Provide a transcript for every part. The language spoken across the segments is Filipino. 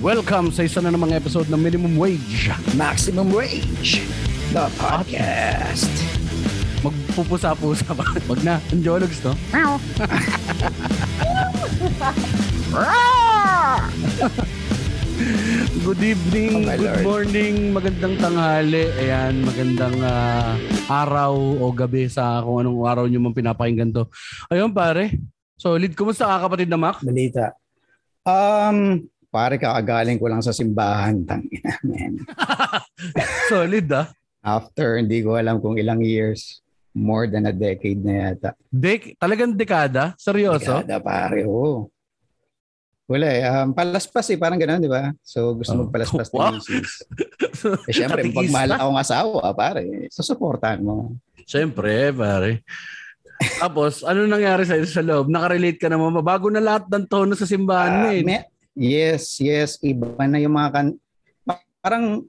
Welcome sa isa na namang episode ng Minimum Wage. Maximum Wage, the podcast. Magpupusa-pusa pa. Wag na. Ang jologs, no? Good evening, Oh good Lord. morning, magandang tanghali. Ayan, magandang ah, araw o gabi sa kung anong araw nyo man pinapakinggan to. Ayun pare, solid. Kumusta ka kapatid na Mac? Balita. Um, pare kakagaling ko lang sa simbahan. Tangina, man. solid ah. After hindi ko alam kung ilang years, more than a decade na yata. Dek, talagang dekada? Seryoso? Kada pare, oo. Wala eh. Um, palaspas eh, parang gano'n, di ba? So gusto Oh. magpalaspas Wow. ng misis. Eh syempre, pag mahal akong asawa, pare, susuportahan mo. Siyempre, pare. Tapos, ano nangyari sa sa loob? Nakarelate ka naman ba? Bago na lahat ng tono sa simbahan Ah, eh. me- yes, yes. Iba na yung mga kan... pa- Parang,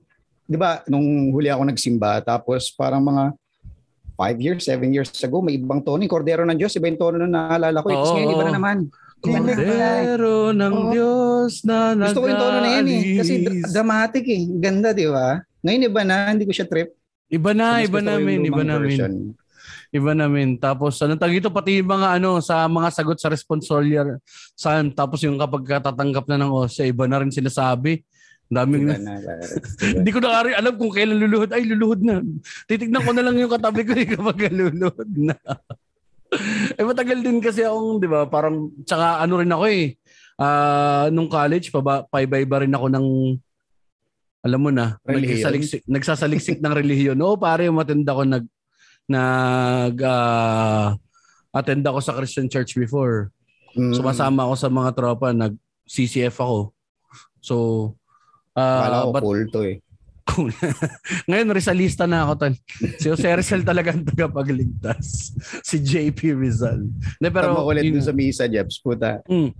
di ba, nung huli ako nagsimba, tapos parang mga five years, seven years ago, may ibang tono. Yung Cordero ng Diyos, iba yung tono na naalala ko. eh. Ngayon, iba na naman. Iba na. Cordero ng Oo. Diyos na nag Gusto ko yung tono na yun eh. Kasi dra- dramatic eh. Ganda, di ba? Ngayon iba na, hindi ko siya trip. Iba na, iba yung namin, iba lumang namin. Iba namin. Tapos, anong tag ito? Pati yung mga ano, sa mga sagot sa responsorial psalm. Tapos yung kapag katatanggap na ng OSA, iba na rin sinasabi. Daming na. Hindi ko na nga rin alam kung kailan luluhod. Ay, luluhod na. Titignan ko na lang yung katabi ko eh kapag luluhod na. eh, matagal din kasi akong, di ba, parang, tsaka ano rin ako eh. Ah, nung college, paba, paiba-iba rin ako ng, alam mo na, nagsasaliksik, nagsasaliksik ng relihiyon. Oo, pare, umatend ako nag, nag, ah, attend ako sa Christian church before. Mm. Sumasama ako sa mga tropa, nag CCF ako. So, ah, Akala ko but cool to eh. Cool. Ngayon, Rizalista na ako, tol. Si Jose Rizal talaga ang tagapagligtas. Si JP Rizal. De, Pero, Tama ulit yun- dun sa misa, Jeps. Puta. Mm.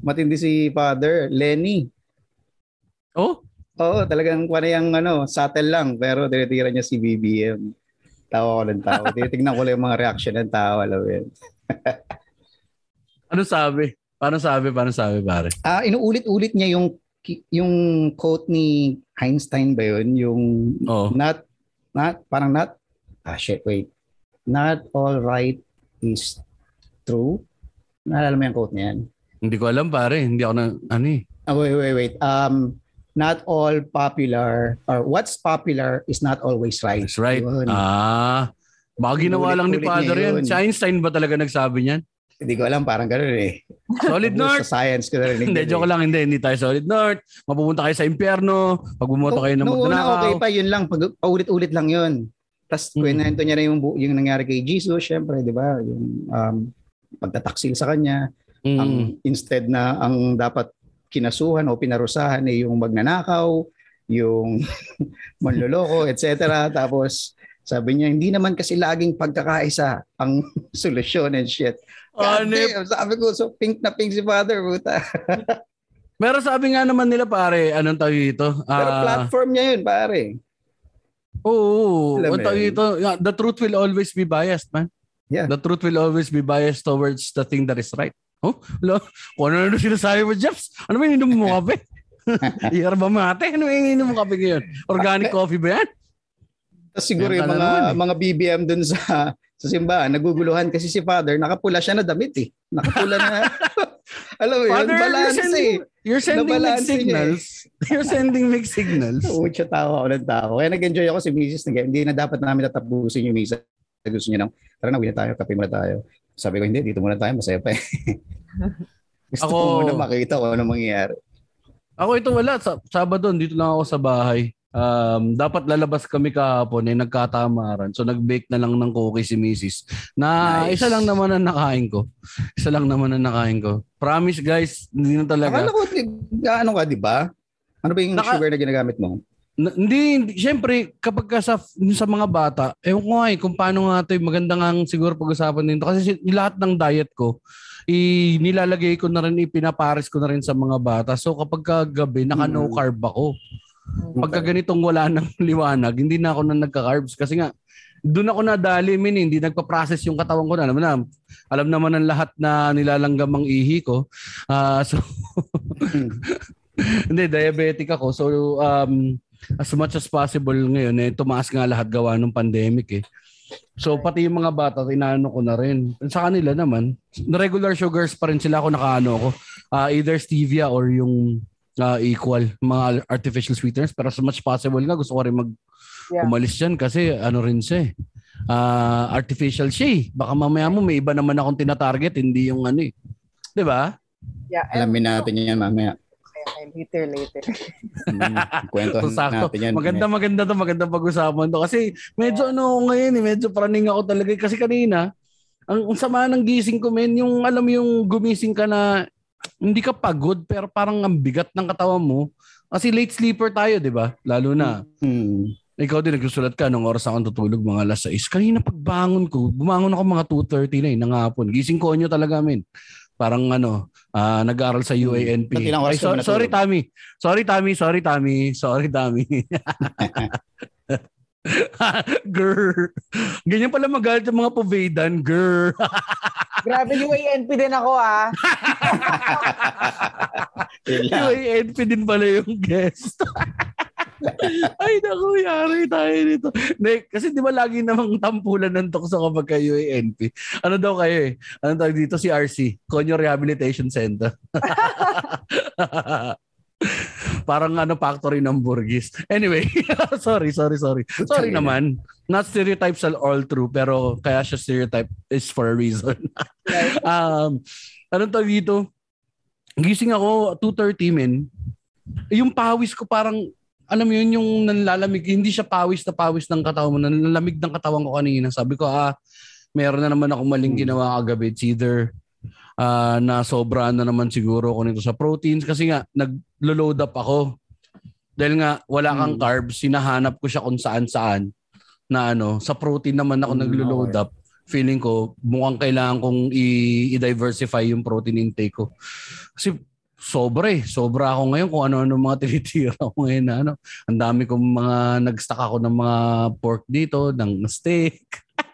Matindi si Father, Lenny. Oh, Oo, talagang kuha yung ano, subtle lang, pero tinitira niya si BBM. Tawa ko ng tawa. Tinitingnan ko lang yung mga reaction ng tao, alam mo yun. ano sabi? Paano sabi? Paano sabi, pare? Ah, inuulit-ulit niya yung yung quote ni Einstein ba yun? Yung Oh. not, not, parang not, ah shit, wait. Not all right is true. Naalala mo yung quote niyan? Hindi ko alam, pare. Hindi ako na, ano eh. Ah, wait, wait, wait. Um, not all popular, or what's popular is not always right. That's right. Yun. Ah, baka ginawa lang ni Father yan. Si Einstein ba talaga nagsabi niyan? Hindi ko alam, parang gano'n eh. Solid North. Sa science ko narinig. Hindi, joke eh. lang. Hindi, hindi tayo solid North. Mapupunta kayo sa impyerno. Pag bumoto kayo ng no, magnanakaw. okay pa, yun lang. Pag, paulit-ulit lang yun. Tapos Mm. kwento niya na yung, yung nangyari kay Jesus, syempre, di ba? Yung um, pagtataksil sa kanya. Mm. Ang, instead na ang dapat kinasuhan o pinarusahan ay yung magnanakaw, yung manloloko, etc. Tapos sabi niya, hindi naman kasi laging pagkakaisa ang solusyon and shit. God Ano eh, damn, sabi ko, so pink na pink si Father, puta. Pero sabi nga naman nila pare, anong tawag dito? Pero Ah, platform niya yun, pare. Oo, ang mo tawag dito, the truth will always be biased, man. Yeah. The truth will always be biased towards the thing that is right. Oh, lo, kung ano na sinasabi mo, Jeps? Ano ba ininom mo kape? Yerba mate? Ano ba ininom mo kape ngayon? Organic coffee ba yan? Tapos siguro yung mga, naman eh. mga BBM dun sa sa simbahan, naguguluhan kasi si Father, nakapula siya na damit eh. Nakapula na. Alam mo yun, Father, you're balance eh. sending, you're sending mixed niya eh. signals. You're sending mixed signals. Siya tawa ako ng tao. Kaya nag-enjoy ako si Mrs. Nag- hindi na dapat namin tatapusin yung misa. Gusto niya nang, tara na, uwi na tayo, kape muna tayo. Sabi ko, hindi, dito muna tayo, masaya pa eh. Gusto Ako- ko muna makita kung ano mangyayari. Ako ito wala. Sa, Sabado, dito lang ako sa bahay. Um, dapat lalabas kami kahapon eh, nagkatamaran. So nag-bake na lang ng cookie si Mrs. Na Nice. isa lang naman ang nakain ko. Isa lang naman ang nakain ko. Promise guys, hindi na talaga. Akala ko, ano ka, di ba? Ano ba yung Naka- sugar na ginagamit mo? Na- hindi, hindi, syempre, kapag ka sa, sa mga bata, ewan ko nga eh, kung paano nga ito, eh, maganda nga siguro pag-usapan din to. Kasi si- lahat ng diet ko, i, nilalagay ko na rin, ipinapares ko na rin sa mga bata. So kapag ka gabi, naka no Mm. carb ako. Pagka ganitong wala ng liwanag, hindi na ako na nagka-carbs. Kasi nga, doon ako nadali min, hindi nagpa-process yung katawan ko na. Alam na, alam naman ng lahat na nilalanggam ang ihi ko. Uh, so, hindi, diabetic ako. So, um, as much as possible ngayon, eh, tumaas nga lahat gawa ng pandemic eh. So pati yung mga bata, tinano ko na rin. Sa kanila naman, regular sugars pa rin sila ako nakaano ko. Uh, either stevia or yung uh, equal, mga artificial sweeteners. Pero as much possible nga, gusto ko rin mag yeah. umalis dyan kasi ano rin siya eh. Uh, artificial siya eh. Baka mamaya mo may iba naman akong tinatarget, hindi yung ano eh. Di ba? Yeah, Alamin natin yan mamaya later, later. mm, kwento so, natin yan. Maganda, maganda to, maganda pag-usapan to. Kasi medyo ano ngayon eh, medyo praning ako talaga. Kasi kanina, ang, ang sama ng gising ko men, yung alam mo yung gumising ka na hindi ka pagod pero parang ang bigat ng katawan mo. Kasi late sleeper tayo, di ba? Lalo na. Hmm. Ikaw din nagsusulat ka nung oras akong tutulog mga alas 6. Kanina pagbangon ko, bumangon ako mga 2.30 na eh, ng hapon. Gising ko nyo talaga, men. Parang ano, uh, nag-aaral sa hmm. UANP. Ay, so, sorry, Tommy. Sorry, Tommy. Sorry, Tommy. Sorry, Tommy. Grr. Ganyan pala magalit yung mga puvedan. Grr. Grabe, UANP din ako ah. UANP din pala yung guest. Ay, naku, yari tayo nito. Ne, kasi di ba lagi namang tampulan ng tukso kapag kayo ay NP? Ano daw kayo eh? Ano tawag dito si RC? Conyo Rehabilitation Center. Parang ano factory ng Burgis. Anyway, sorry, sorry, sorry. Sorry naman. Not stereotypes are all true, pero kaya siya stereotype is for a reason. um, anong tawag dito? Gising ako 2.30 men. Yung pawis ko parang alam mo yun, yung nanlalamig, hindi siya pawis na pawis ng katawan mo, nanlalamig ng katawan ko kanina. Sabi ko, ah, meron na naman ako maling hmm. ginawa kagabi. It's either uh, na sobra na naman siguro ako nito sa proteins kasi nga, nag-load up ako. Dahil nga, wala kang hmm. carbs, sinahanap ko siya kung saan-saan na ano, sa protein naman ako hmm, nag-load okay. up. Feeling ko, mukhang kailangan kong i- i-diversify yung protein intake ko. Kasi sobra eh. Sobra ako ngayon kung ano-ano mga tinitira ko ngayon na ano. Ang dami kong mga nag-stock ako ng mga pork dito, ng steak.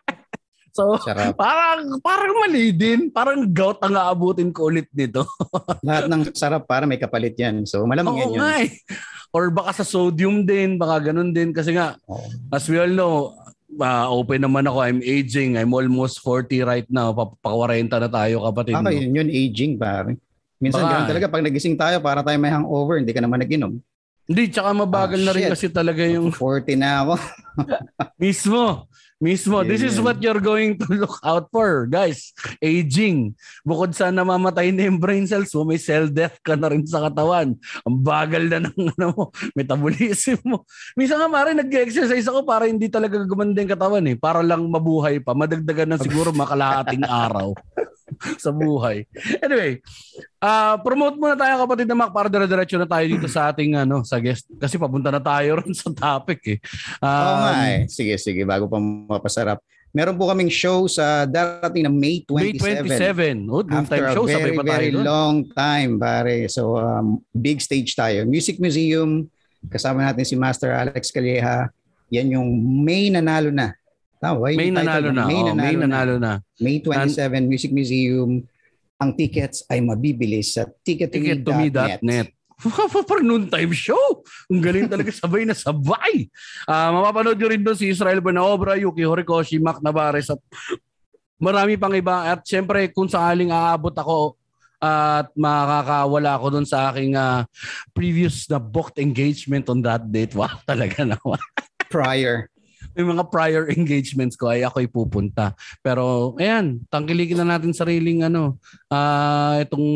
so, Sarap. parang parang mali din. Parang gout ang aabutin ko ulit dito. Lahat ng sarap para may kapalit yan. So, malamang yan yun. Eh. Or baka sa sodium din, baka ganun din. Kasi nga, oh. as we all know, uh, open naman ako. I'm aging. I'm almost 40 right now. Papaka-40 na tayo kapatid. Okay, yun, yun aging pare. Minsan Baka, ganun talaga, pag nagising tayo, para tayo may hangover, hindi ka naman nag-inom. Hindi, tsaka mabagal ah, na rin kasi talaga yung... 40 na ako. mismo. Mismo. Yeah, This is what you're going to look out for, guys. Aging. Bukod sa namamatay na yung brain cells mo, may cell death ka na rin sa katawan. Ang bagal na ng ano mo, metabolism mo. Minsan nga mare, nag-exercise ako para hindi talaga gumanda yung katawan eh. Para lang mabuhay pa. Madagdagan na siguro makalahating araw sa buhay. Anyway, uh, promote muna tayo kapatid na Mac para dire-diretso na tayo dito sa ating ano sa guest kasi papunta na tayo ron sa topic eh. Um, Oo nga um, eh. Sige, sige. Bago pa mapasarap. Meron po kaming show sa darating na May 27. May 27. Oh, After time show, a very, pa very doon. long time, pare. So, um, big stage tayo. Music Museum, kasama natin si Master Alex Calleja. Yan yung May nanalo na Tama, May nanalo na. May, oh, nanalo, May nanalo na. May 27 And, Music Museum. Ang tickets ay mabibili sa tickettome.net. Ticket Parang noon time show. Ang galing talaga sabay na sabay. Uh, mapapanood nyo rin doon si Israel Benaobra, Yuki Horikoshi, Mac Navarez at marami pang iba. At syempre kung sakaling aabot ako at makakawala ako doon sa aking uh, previous na booked engagement on that date. Wow, talaga naman. Prior may mga prior engagements ko ay ako'y pupunta. Pero ayan, tangkilikin na natin sariling ano, uh, itong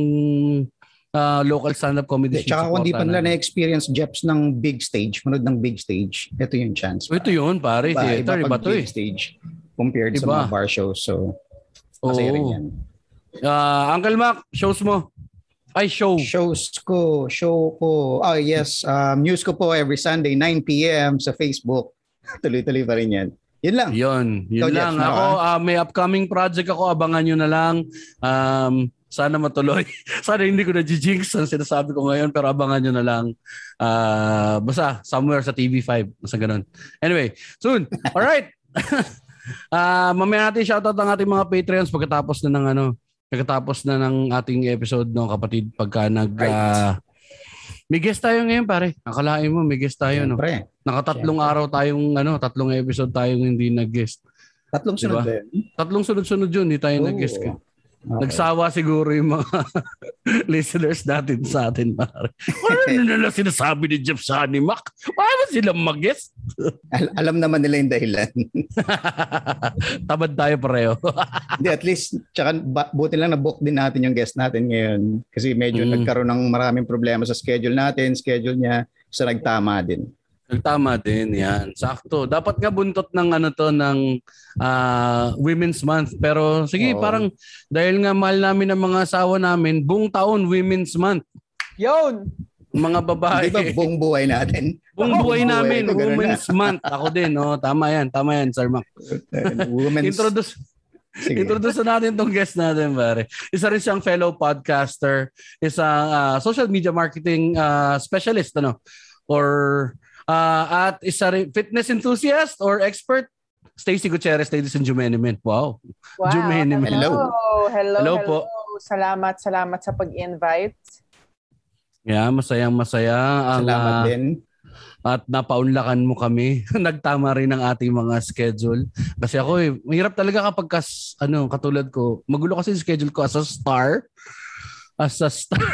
uh, local stand-up comedy. Tsaka kung di pa nila na-experience Jeps ng big stage, manood ng big stage, ito yung chance. Ito yun, pare. Iba, theater, iba, iba to eh. stage compared iba. sa mga bar shows. So, masaya rin yan. Uh, Uncle Mac, shows mo. Ay, show. Shows ko, show ko. Oh, yes. Um, news ko po every Sunday, 9 p.m. sa Facebook. Tuloy-tuloy pa rin yan. Yun lang. Yun. Yun Ikaw, lang. Jeff, ako, uh, may upcoming project ako. Abangan nyo na lang. Um, sana matuloy. sana hindi ko na-jinx ang sinasabi ko ngayon pero abangan nyo na lang. Uh, basta somewhere sa TV5. Basta ganun. Anyway, soon. All right. Ah, mamaya natin shoutout ang ating mga Patreons pagkatapos na ng ano, pagkatapos na ng ating episode no kapatid pagka nag Right. ah, may guest tayo ngayon pare. Akalain mo may guest tayo no. Siyempre. Nakatatlong Siyempre. araw tayong ano, tatlong episode tayong hindi nag-guest. Tatlong sunod Diba? ba yun? Tatlong sunod-sunod yun, hindi tayo Oo. nag-guest. ka. Okay. Nagsawa siguro yung mga listeners natin sa atin, pare. Ano na lang sinasabi ni Jeff sa Animac? Wala ba silang mag-guest? Al- alam naman nila yung dahilan. Tabad tayo pareho. Hindi, at least, tsaka buti lang na-book din natin yung guest natin ngayon. Kasi medyo Mm. nagkaroon ng maraming problema sa schedule natin, schedule niya, sa nagtama din. Tama din, yan. Sakto. Dapat nga buntot ng ano to, ng ah, Women's Month. Pero sige, Oo. parang dahil nga mahal namin ang mga asawa namin, buong taon Women's Month. Yun! Mga babae. Di ba buong buhay natin? Buong buhay Buong namin, buhay ko, ganun na. Women's Month. Ako din, no? Tama yan, tama yan, Sir Mac. Women's... Introduce, Sige. introduce na natin tong guest natin, pare. Isa rin siyang fellow podcaster, isang ah, social media marketing ah, specialist, ano? Or, ah, at isa rin fitness enthusiast or expert, Stacy Gutierrez, ladies and gentlemen. Wow. Wow. Jumene. Hello. Hello. Hello Hello po. Salamat, salamat sa pag-invite. Yeah, masayang masaya. Ang, Salamat ah, din. at napaunlakan mo kami. Nagtama rin ang ating mga schedule. Kasi ako eh, mahirap talaga kapag kas, ano, katulad ko. Magulo kasi yung schedule ko as a star. As a star.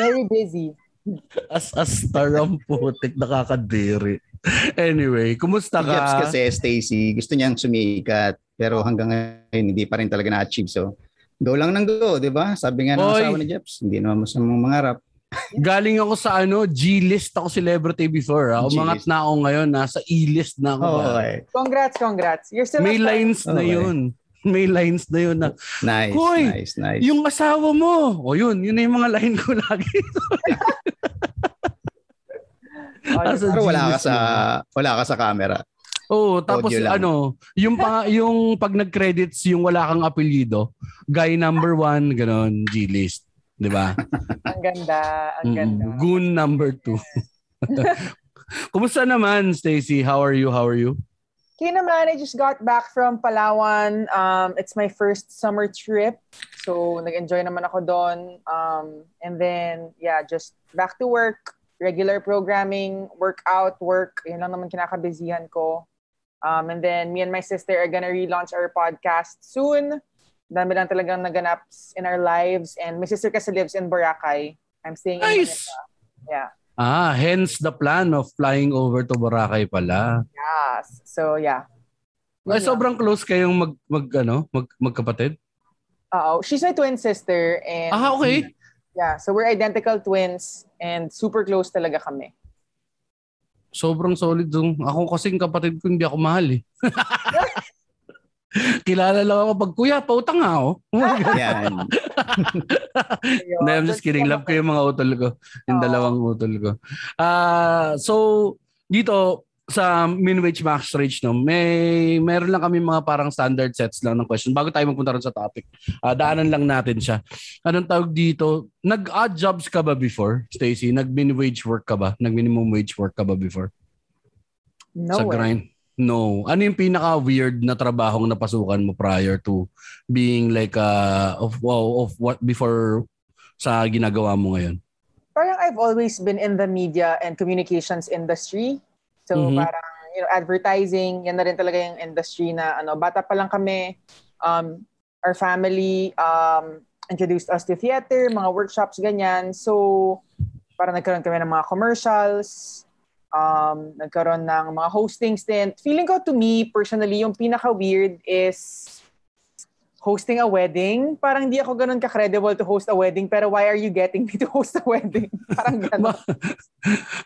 Very busy. As a star ang putik. Nakakadiri. Anyway, kumusta Si Jeps ka? kasi, Stacy, gusto niyang sumikat. Pero hanggang ngayon, hindi pa rin talaga na-achieve. So, go lang ng go, di ba? Sabi nga ng Oy. asawa ni Jeps, hindi naman masamang mangarap. Galing ako sa ano, G-list ako celebrity before. Ha? Umangat G-list. na ako ngayon. Nasa E-list na ako. Ba? okay. Congrats, congrats. You're still May lines na Okay. yun. May lines na yun na Nice, Hoy, nice, nice. yung asawa mo. O yun, yun na yung mga line ko lagi. Oh, Pero wala ka sa wala ka sa camera. Oo, tapos Audio lang. ano, yung pa, yung pag nag-credits yung wala kang apelyido, guy number one, ganon, G-list. Di ba? Ang ganda, ang Mm, ganda. Goon number two. Kumusta naman, Stacy? How are you? How are you? Naman, I just got back from Palawan. Um, it's my first summer trip. So, nag-enjoy naman ako doon. Um, and then, yeah, just back to work. Regular programming, workout, work. Yun lang naman kinakabusyhan ko. Um, and then, me and my sister are gonna relaunch our podcast soon. Dami lang talagang naganap in our lives. And my sister kasi lives in Boracay. I'm staying in Nice! Manila. Yeah. Ah, hence the plan of flying over to Boracay pala. Yes. So, yeah. Ay, lang. sobrang close kayong mag, mag, ano, mag, magkapatid? Oo. She's my twin sister. And Ah, okay. Yeah, so we're identical twins and super close talaga kami. Sobrang solid yung ako kasing kapatid ko hindi ako mahal eh. Kilala lang ako pag kuya, pautang nga ako. Yan. Hindi, I'm just kidding. Love ko yung mga utol ko. Yung Oo. dalawang utol ko. Ah, so, dito, sa Minwage Max Rage, no, may meron lang kami mga parang standard sets lang ng question. Bago tayo magpunta rin sa topic, ah, daanan lang natin siya. Anong tawag dito? Nag-odd jobs ka ba before, Stacy? Nag-minwage work ka ba? Nag-minimum wage work ka ba before? No sa way. grind? No. Ano yung pinaka-weird na trabahong napasukan mo prior to being like uh, of wow, of what before sa ginagawa mo ngayon? Parang I've always been in the media and communications industry. So Mhm. parang you know, advertising, yan na rin talaga yung industry na ano, bata pa lang kami. Um, our family um, introduced us to theater, mga workshops, ganyan. So parang nagkaroon kami ng mga commercials, um, nagkaroon ng mga hosting stint. Feeling ko to me, personally, yung pinaka-weird is hosting a wedding. Parang hindi ako ganun ka-credible to host a wedding, pero why are you getting me to host a wedding? Parang ganun.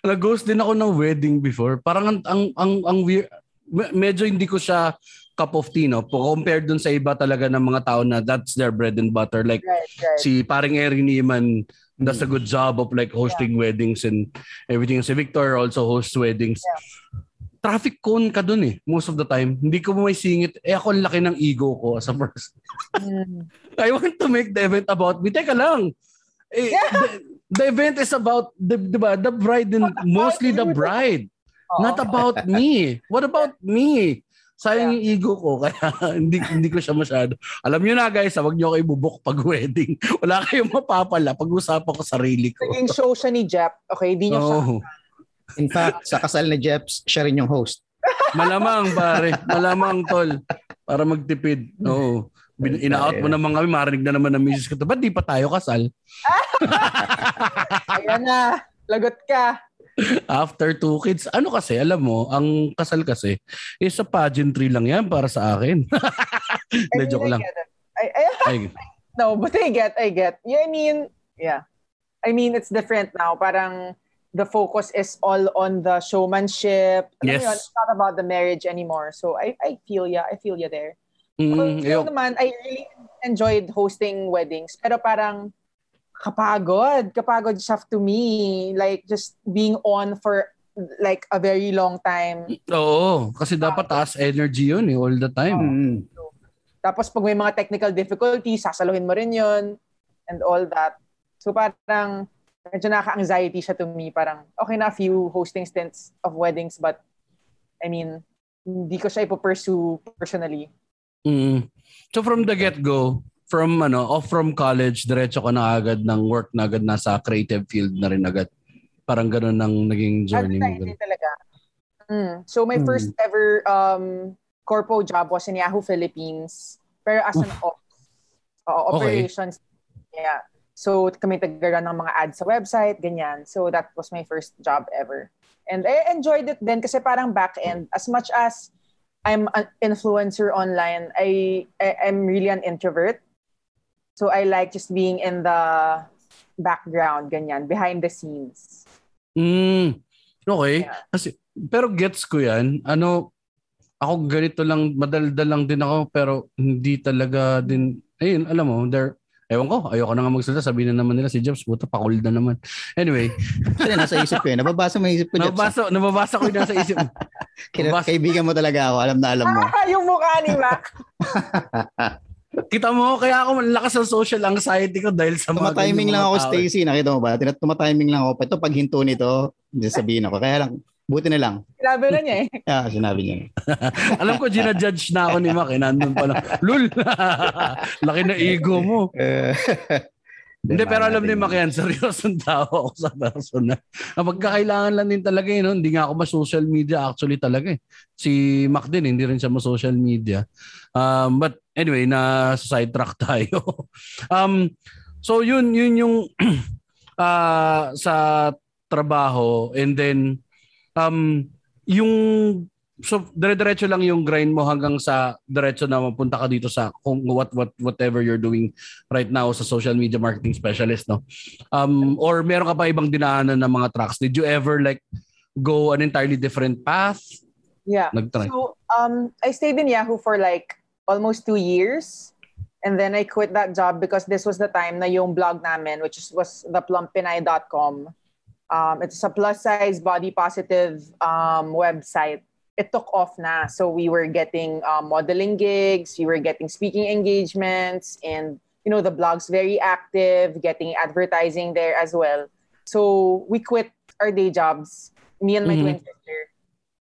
Nag-ghost din ako ng wedding before. Parang ang ang ang, ang weird me- medyo hindi ko siya cup of tea no. Compared dun sa iba talaga ng mga tao na that's their bread and butter like right, right. si paring Eri Neiman does a good job of like hosting weddings and everything. Si Victor also hosts weddings. Traffic cone ka dun eh, most of the time. Hindi ko may singit. Eh ako ang laki ng ego ko as a person. Mm. I want to make the event about me. Teka lang. Eh, the, the event is about the, diba, the bride and mostly the bride. Oo. Not about me. What about me? Sayang yung ego ko kaya hindi hindi ko siya masyado. Alam niyo na guys, ah, wag niyo ako ibubok pag wedding. Wala kayong mapapala pag-usapan ko sarili ko. Naging show siya ni Jep. Okay, di niya siya. Oo. In fact, sa kasal ni Jeps, siya rin yung host. Malamang pare, malamang tol para magtipid. Oo. Bin- ina-out mo naman kami, marinig na naman ng misis ko. Ba't di pa tayo kasal? Ayan na. Lagot ka. After two kids, ano kasi, alam mo, ang kasal kasi, is sa pageantry lang yan para sa akin. Hindi, I mean, joke I lang. I, I, Ay, no, but I get, I get. Yeah, I mean, yeah. I mean, it's different now. Parang the focus is all on the showmanship. Yes. yun, It's not about the marriage anymore. So I, I feel ya. I feel ya there. mm, ayok. naman, I really enjoyed hosting weddings. Pero parang kapagod. Kapagod siya to me. Like, just being on for like a very long time. Oo, kasi dapat taas energy yun eh, all the time. Mm. Tapos pag may mga technical difficulties, sasaluhin mo rin yun and all that. So parang medyo naka-anxiety siya to me. Parang okay na a few hosting stints of weddings but I mean, hindi ko siya ipo-pursue personally. Mm. So from the get-go, from ano, off from college, diretso ka na agad ng work na agad nasa creative field na rin agad. Parang ganun ang naging journey mo. Advertising talaga. Mm. So my Hmm. first ever um, corpo job was in Yahoo Philippines. Pero as an ops. Okay. operations. Yeah. So kami taga ng mga ads sa website, ganyan. So that was my first job ever. And I enjoyed it then kasi parang back end. As much as I'm an influencer online, I, I I'm really an introvert. So I like just being in the background, ganyan, behind the scenes. Mm. Okay. Yeah. Kasi, pero gets ko yan. Ano, ako ganito lang, madaldal lang din ako, pero hindi talaga din, ayun, alam mo, there, ewan ko, ayoko na nga magsalita, sabihin na naman nila si Jobs, buta pakul na naman. Anyway, Kasi nasa isip ko yun. Nababasa mo yung isip ko, Jeps. nababasa, nababasa ko yung nasa isip. Nababasa- Kaibigan mo talaga ako. Alam na alam mo. Ah, yung mukha ni Mac. Kita mo, kaya ako malakas ang social anxiety ko dahil sa mga Tumatiming lang ako. Stacy. Nakita mo ba? Tumatiming lang ako. Ito, pag hinto nito, hindi sabihin ako. Kaya lang, buti na lang. Sinabi na niya eh. Kaya sinabi niya. Alam ko, ginajudge na ako ni Mac. Eh, nandun pa lang. Lul! Laki na ego mo. Eh, Hindi, pero alam ni yan, seryosong tao ako sa personal. Ang magkakailangan lang din talaga yun, no? hindi nga ako ma-social media actually talaga eh. Si Mac din, hindi rin siya ma-social media. Um, but anyway, na sidetrack tayo. um, so yun, yun yung ah, sa trabaho and then um, yung so dire-diretso lang yung grind mo hanggang sa diretso na mapunta ka dito sa kung what what whatever you're doing right now sa social media marketing specialist no um or meron ka pa ibang dinaanan ng mga tracks did you ever like go an entirely different path Yeah. nagtry So, um, I stayed in Yahoo for like almost two years. And then I quit that job because this was the time na yung blog namin, which was theplumpinay.com. Um, it's a plus size body positive um, website. It took off na. So we were getting um, modeling gigs, we were getting speaking engagements, and you know the blog's very active, getting advertising there as well. So we quit our day jobs, me and my Mhm. twin sister,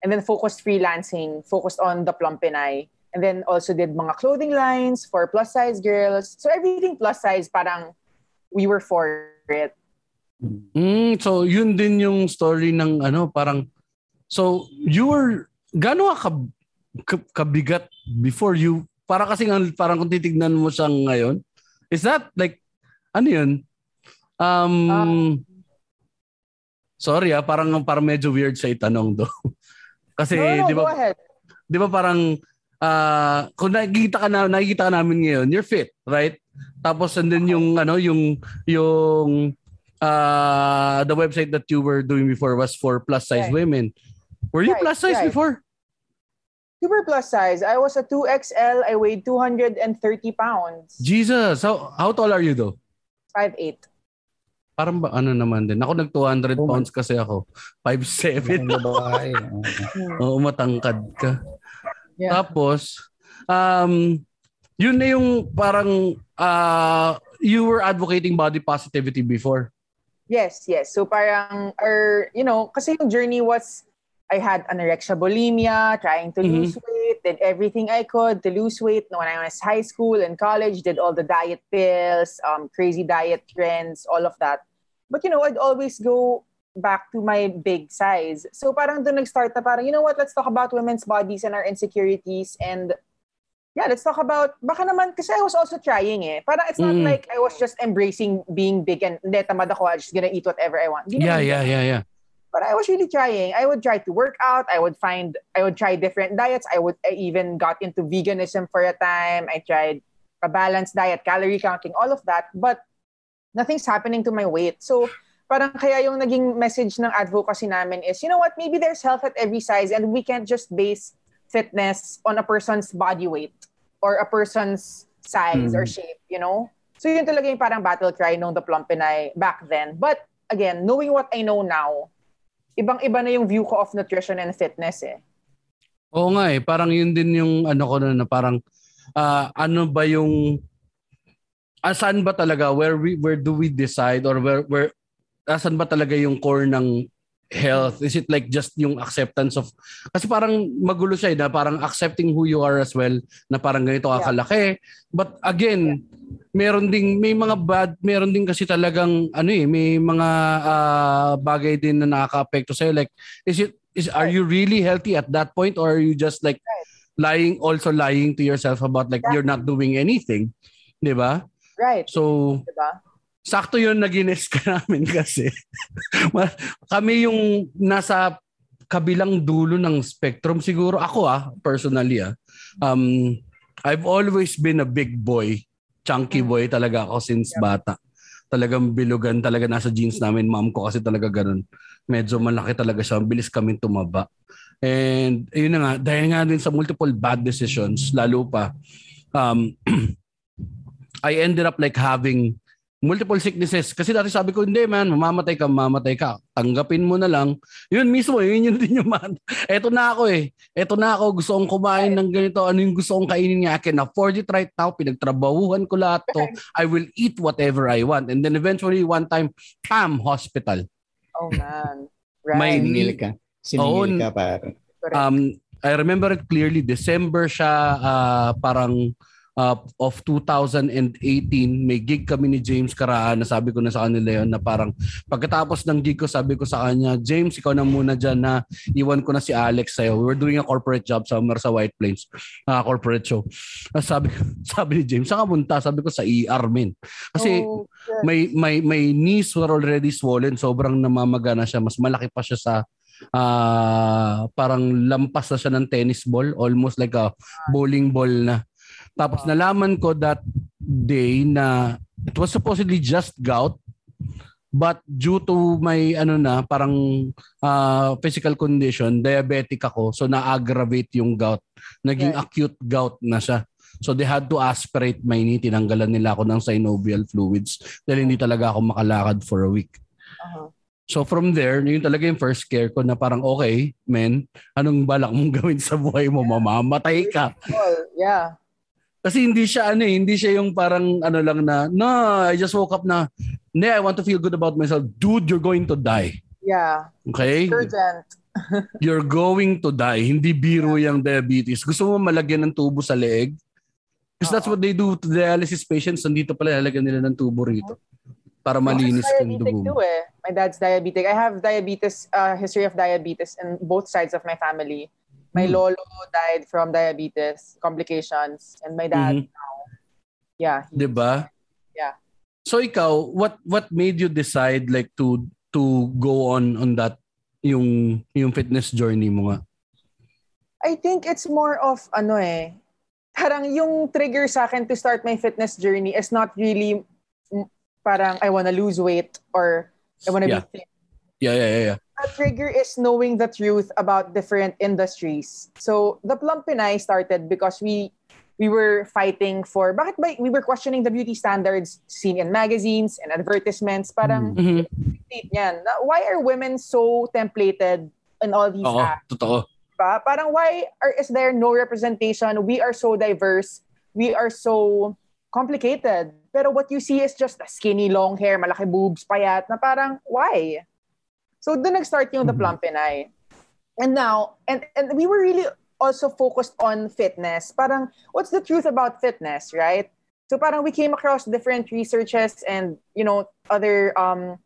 and then focused freelancing, focused on the Plumpinay. And then also did mga clothing lines for plus size girls. So everything plus size, parang we were for it. Mm, so yun din yung story ng ano parang so you were gaano ka, ka- kabigat before you para kasi nga parang kung titignan mo siya ngayon is that like ano yun um sorry ah parang parang medyo weird sa itanong do kasi no, no, di go ba ahead. di ba parang ah kung nakikita ka na nakikita ka namin ngayon you're fit right tapos and then yung ano yung yung uh the website that you were doing before was for plus size Right. women were you Right, plus size right. before Super plus size. I was a 2XL. I weighed 230 pounds. Jesus how how tall are you though 5'8". parang ba ano naman din ako nag 200 Oh, pounds kasi ako 5'7 Ang babae. oo. Hmm. Oo, matangkad ka. Yeah. Tapos, um, yun na yung parang uh, you were advocating body positivity before. Yes, yes. So parang, or, you know, kasi yung journey was I had anorexia bulimia, trying to Mhm. lose weight, did everything I could to lose weight when I was high school and college, did all the diet pills, um, crazy diet trends, all of that. But you know, I'd always go back to my big size. So parang doon nag-start na parang, you know what, let's talk about women's bodies and our insecurities and yeah, let's talk about, baka naman, kasi I was also trying eh. Parang it's not Mm. like I was just embracing being big and hindi, tamad ako, I'm just gonna eat whatever I want. Yeah, naman yeah, yeah, yeah. But I was really trying. I would try to work out. I would find, I would try different diets. I would I even got into veganism for a time. I tried a balanced diet, calorie counting, all of that. But nothing's happening to my weight. So parang kaya yung naging message ng advocacy namin is, you know what, maybe there's health at every size and we can't just base fitness on a person's body weight or a person's size or Mhm. shape, you know? So yun talaga yung parang battle cry nung The Plump Pinay back then. But again, knowing what I know now, ibang-iba na yung view ko of nutrition and fitness eh. Oo nga eh, parang yun din yung ano ko na, na parang ah, ano ba yung asan ba talaga where we where do we decide or where where asan ba talaga yung core ng health? Is it like just yung acceptance of kasi parang magulo siya eh, na parang accepting who you are as well na parang ganito ka Yeah. But again, meron ding may mga bad, meron din kasi talagang ano eh, may mga ah, bagay din na nakaka-apekto sa'yo like is it is are you really healthy at that point or are you just like lying also lying to yourself about like you're not doing anything 'di ba Right. so diba? Sakto yun na gines ka namin kasi. Kami yung nasa kabilang dulo ng spectrum. Siguro ako ah personally ah. Um I've always been a big boy. Chunky boy talaga ako since bata. Talagang bilugan talaga. Nasa jeans namin mom ko kasi talaga ganun. Medyo malaki talaga siya. Bilis kami tumaba. And yun na nga dahil nga din sa multiple bad decisions lalo pa um I ended up like having multiple sicknesses. Kasi dati sabi ko, hindi man, mamamatay ka, mamamatay ka. Tanggapin mo na lang. Yun mismo, yun yun din yung man. Eto na ako eh. Eto na ako, gusto kong kumain ng ganito. Ano yung gusto kong kainin niya? I can afford it right now. Pinagtrabahuhan ko lahat to. I will eat whatever I want. And then eventually, one time, pam, hospital. Oh man. Right. May- Siningil ka. Siningil ka. Correct. Um, I remember it clearly. December siya, ah, parang uh, of 2018, may gig kami ni James Karaan na sabi ko na sa kanila yon na parang pagkatapos ng gig ko, sabi ko sa kanya, James, ikaw na muna dyan na iwan ko na si Alex sa'yo. We were doing a corporate job somewhere sa White Plains, uh, corporate show. Tapos sabi, sabi ni James, saan ka punta? Sabi ko sa ER, men. Kasi Oh, good. may may may knees were already swollen sobrang namamaga na siya mas malaki pa siya sa ah parang lampas na siya ng tennis ball almost like a bowling ball na tapos nalaman ko that day na it was supposedly just gout but due to my ano na parang ah, physical condition diabetic ako so na-aggravate yung gout naging Right. acute gout na siya So they had to aspirate my knee. Tinanggalan nila ako ng synovial fluids dahil hindi talaga ako makalakad for a week. Uh-huh. So from there, yun talaga yung first scare ko na parang okay, men, anong balak mong gawin sa buhay mo? Mamamatay ka. Yeah. Kasi hindi siya ano eh, hindi siya yung parang ano lang na, no, I just woke up na, hindi, I want to feel good about myself. Dude, you're going to die. Yeah. Okay? Urgent. You're going to die. Hindi biro yung diabetes. Gusto mo malagyan ng tubo sa leeg? Because that's what they do to dialysis patients. Nandito pala lalagyan nila ng tubo rito. Para malinis I'm yung dugo too eh. My dad's diabetic. I have diabetes, uh, history of diabetes in both sides of my family. My Hmm. lolo died from diabetes complications, and my dad Mhm. now, yeah, he- 'Di ba? Yeah. So ikaw, what what made you decide like to to go on on that yung yung fitness journey mo nga? I think it's more of ano eh, parang yung trigger sa akin to start my fitness journey is not really parang I wanna lose weight or I wanna Yeah. be fit. Yeah, yeah, yeah, yeah. The trigger is knowing the truth about different industries. So the Plump Pinay started because we we were fighting for bakit ba we were questioning the beauty standards seen in magazines and advertisements. Parang Mhm. state niyan. na Why are women so templated in all these Oo, acts? totoo. ba? Parang why are, is there no representation? We are so diverse. We are so complicated. Pero what you see is just a skinny, long hair, malaki boobs, payat, na parang, why? So doon nag-start yung The. Plump Pinay. and now, and, and we were really also focused on fitness. Parang, what's the truth about fitness, right? So parang we came across different researches and, you know, other um,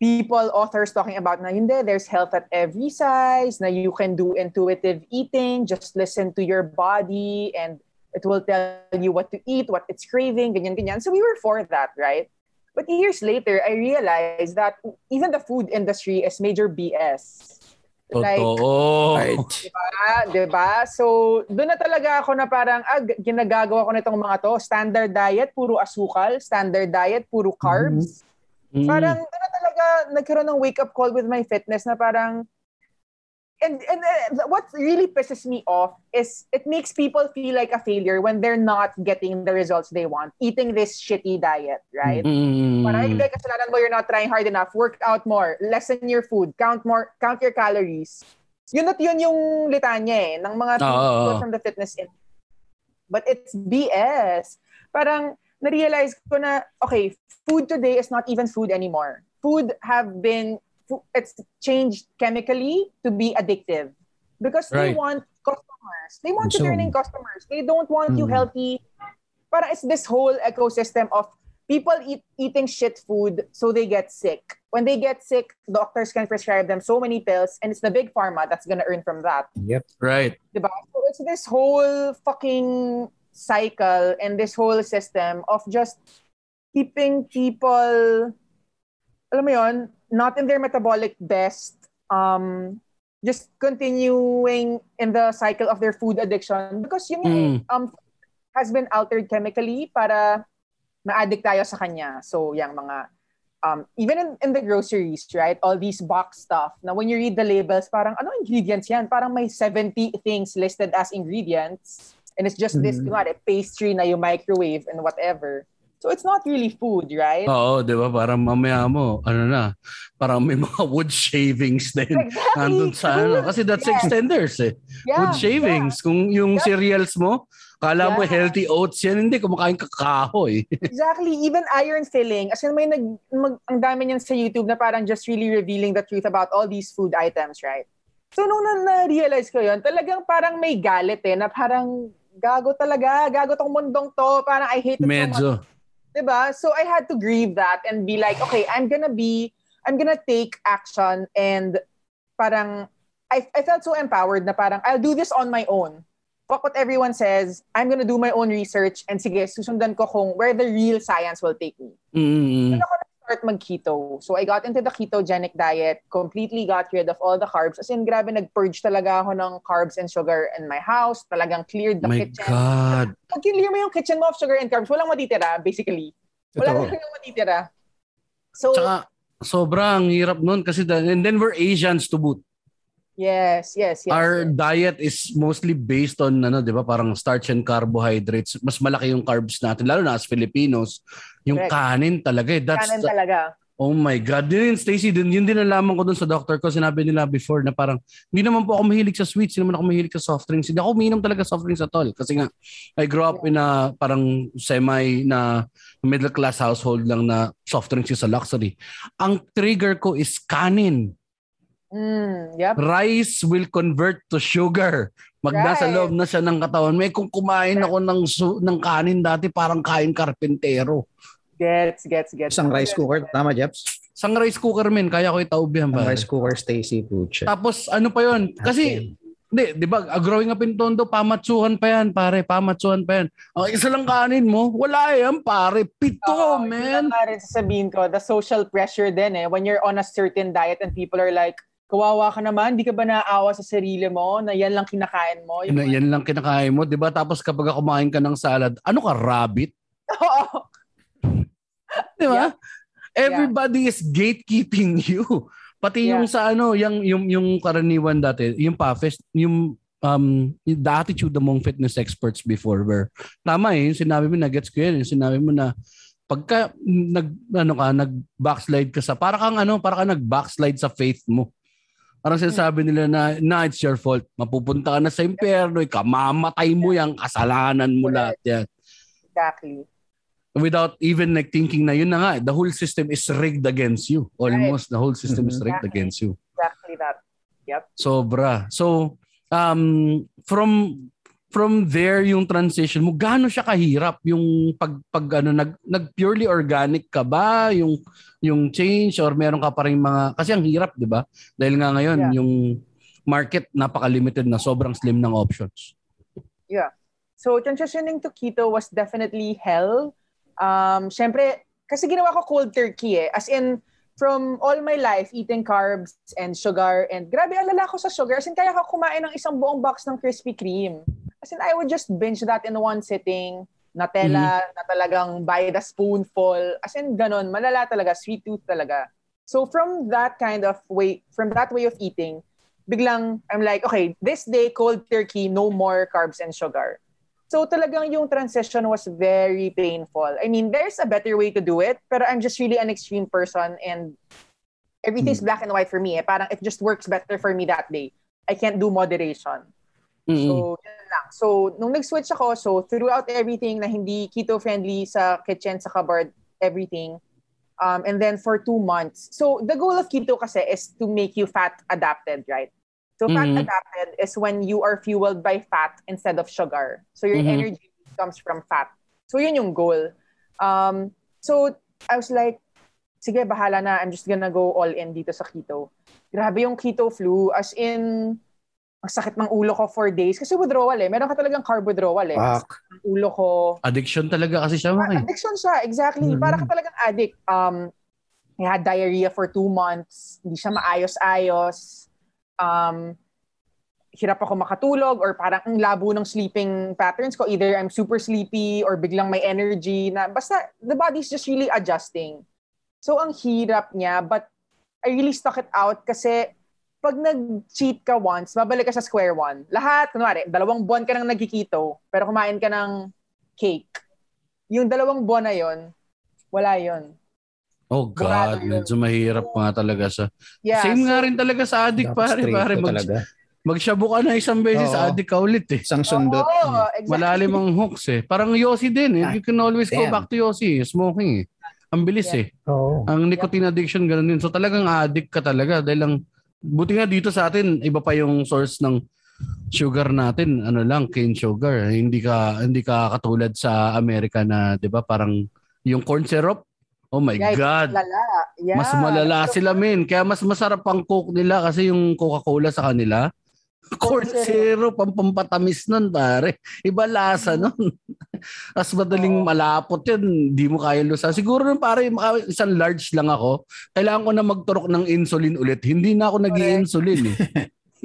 people, authors talking about na hindi, there's health at every size, na you can do intuitive eating, just listen to your body and it will tell you what to eat, what it's craving, ganyan, ganyan. So we were for that, right? But years later, I realized that even the food industry is major BS. Like, Totoo. Right. Diba? Diba? So, doon na talaga ako na parang, ah, ginagagawa ko nitong mga to. Standard diet, puro asukal. Standard diet, puro carbs. Mm. Parang, doon na talaga nagkaroon ng wake-up call with my fitness na parang, and, and uh, what really pisses me off is it makes people feel like a failure when they're not getting the results they want. Eating this shitty diet, right? Mm. Parang hindi kasalanan mo you're not trying hard enough. Work out more. Lessen your food. Count more. Count your calories. Yun at yun yung litanya eh, ng mga Oo, people from the fitness industry. But it's BS. Parang na-realize ko na, okay, food today is not even food anymore. Food have been, it's changed chemically to be addictive. Because they want customers. They want Consume. returning customers. They don't want you Mm. healthy. But it's this whole ecosystem of people eat, eating shit food so they get sick. When they get sick, doctors can prescribe them so many pills and it's the big pharma that's gonna earn from that. Yep. Right. Diba? So it's this whole fucking cycle and this whole system of just keeping people, alam mo yon, not in their metabolic best, um, just continuing in the cycle of their food addiction because yun nga eh, Mm. um, has been altered chemically para ma-addict tayo sa kanya. So, yung mga, um, even in, in the groceries, right? All these box stuff. Now, when you read the labels, parang, ano ingredients yan? Parang may 70 things listed as ingredients. And it's just this, Mhm. kunwari, pastry na you microwave and whatever. So, it's not really food, right? Oo, di ba? Parang mamaya mo, ano na, parang may mga wood shavings din. Exactly. Nandun sa ano. Kasi that's Yes. extenders eh. Yeah, wood shavings. Kung yung Yeah. cereals mo, kala mo Yeah. healthy oats yan, hindi, kumakain ka kahoy. Exactly. Even iron filling. As in, may nag, mag, ang dami niyan sa YouTube na parang just really revealing the truth about all these food items, right? So, nung na- na-realize ko yon talagang parang may galit eh, na parang gago talaga, gago tong mundong to, parang I hate it so much. Diba? So, I had to grieve that and be like, okay, I'm gonna be, I'm gonna take action and parang, I, I felt so empowered na parang, I'll do this on my own. Fuck what everyone says. I'm gonna do my own research and sige, susundan ko kung where the real science will take me. Mm. Start mag-keto. So I got into the ketogenic diet, completely got rid of all the carbs. As in, grabe, nag-purge talaga ako ng carbs and sugar in my house. Talagang cleared the My kitchen. God. Pag clear mo yung kitchen mo of sugar and carbs, walang matitira, basically. Wala Totoo. talagang matitira. So, Tsaka, sobrang hirap nun kasi and then we're Asians to boot. yes, yes, yes. Our yes. diet is mostly based on ano, 'di ba? Parang starch and carbohydrates. Mas malaki yung carbs natin lalo na as Filipinos. Yung Correct. kanin talaga eh. That's Kanin the- talaga. Oh my God. Yun, Stacy, din, yun din nalaman ko dun sa doctor ko. Sinabi nila before na parang, hindi naman po ako mahilig sa sweets. Hindi naman ako mahilig sa soft drinks. Hindi ako uminom talaga soft drinks at all. Kasi nga, I grew up in a parang semi na middle class household lang na soft drinks is a luxury. Ang trigger ko is kanin. Mm, yep. Rice will convert to sugar. Mag nasa Right. loob na siya ng katawan. May kung kumain ako ng, su- ng kanin dati, parang kain karpentero. Gets, gets, gets. Isang rice cooker. Tama, Jeps? Sang rice cooker men, kaya ko. Ang pare. rice cooker, Stacy Pucha. Tapos ano pa yon? Kasi hindi, 'di ba? Growing up in Tondo, pamatsuhan pa yan, pare, pamatsuhan pa yan. Ang isa lang kanin mo, wala yan, pare. Pito, Oo, man. Nga rin sasabihin ko, the social pressure din eh. When you're on a certain diet and people are like, kawawa ka naman, di ka ba naawa sa sarili mo na yan lang kinakain mo? Yan, yan lang kinakain mo, 'di ba? Tapos kapag kumain ka ng salad, ano ka, rabbit? Oo. 'Di ba? Everybody is gatekeeping you. Pati yung sa ano, yung yung yung karaniwan dati, yung PAFES, yung um the attitude among fitness experts before where tama eh, yung sinabi mo na gets ko yan, yung sinabi mo na pagka nag ano ka, nag backslide ka sa para kang ano, para kang nag backslide sa faith mo. Parang sinasabi nila na, na it's your fault. Mapupunta ka na sa impyerno, ikamamatay mo yan, kasalanan mo lahat yan Exactly. without even like thinking na yun na nga, the whole system is rigged against you. Almost the whole system is rigged Exactly. against you. Exactly that. Yep. Sobra. So, um, from from there yung transition mo, gaano siya kahirap yung pag pag ano nag nag purely organic ka ba yung yung change or meron ka pa rin mga kasi ang hirap, 'di ba? Dahil nga ngayon Yeah. yung market napaka-limited na sobrang slim ng options. Yeah. So transitioning to keto was definitely hell. Um, syempre, kasi ginawa ko cold turkey eh. As in, from all my life, eating carbs and sugar. And grabe, alala ko sa sugar. As in, kaya ko kumain ng isang buong box ng Krispy Kreme. As in, I would just binge that in one sitting. Nutella na talagang by the spoonful. As in, ganun. Malala talaga. Sweet tooth talaga. So from that kind of way, from that way of eating, biglang I'm like, okay, this day, cold turkey, no more carbs and sugar. So talagang yung transition was very painful. I mean, there's a better way to do it, pero I'm just really an extreme person and everything's black and white for me. Eh. Parang it just works better for me that day. I can't do moderation. Mm-mm. So, yun lang. So, nung nag-switch ako, so throughout everything na hindi keto-friendly sa kitchen, sa cupboard, everything, um, and then for two months. So, the goal of keto kasi is to make you fat adapted, right? So, fat Mhm. adapted is when you are fueled by fat instead of sugar. So, your Mhm. energy comes from fat. So, yun yung goal. Um, so, I was like, sige, bahala na. I'm just gonna go all in dito sa keto. Grabe yung keto flu. As in, ang sakit ng ulo ko for days. Kasi withdrawal eh. Meron ka talagang carb withdrawal eh. Ang Fuck. sakit ng ulo ko. Addiction talaga kasi siya, Maki. Addiction siya, exactly. Mhm. Para ka talagang addict. Um, I had diarrhea for two months. Hindi siya maayos-ayos. Um, hirap ako makatulog or parang ang labo ng sleeping patterns ko. Either I'm super sleepy or biglang may energy na basta the body's just really adjusting. So ang hirap niya but I really stuck it out kasi pag nag-cheat ka once, babalik ka sa square one. Lahat, kunwari, dalawang buwan ka nang nagkikito, pero kumain ka ng cake. Yung dalawang buwan na yon, wala yon. Oh Burado God, yun. medyo mahirap nga talaga sa. Yeah, Same so- nga rin talaga sa addict, pare. Pare, mag, talaga. magshabu ka na isang beses, Oo. addict ka ulit eh. Isang sundot. Oo, exactly. Malalim ang hooks eh. Parang Yossi din eh. Ah, You can always go damn. back to Yossi. Smoking eh. Ang bilis Yeah. eh. Oo. Ang nicotine addiction, ganun din. So talagang addict ka talaga. Dahil lang, buti nga dito sa atin, iba pa yung source ng sugar natin. Ano lang, cane sugar. Hindi ka, hindi ka katulad sa Amerika na, di ba, parang yung corn syrup. Oh my Yeah, God. Lala. Yeah. Mas malala sila, men. Kaya mas masarap ang coke nila kasi yung Coca-Cola sa kanila. Corn syrup, ang pampatamis nun, pare. Iba lasa nun. As madaling malapot yun, di mo kaya lusa. Siguro nun, pare, isang large lang ako. Kailangan ko na magturok ng insulin ulit. Hindi na ako nag insulin eh.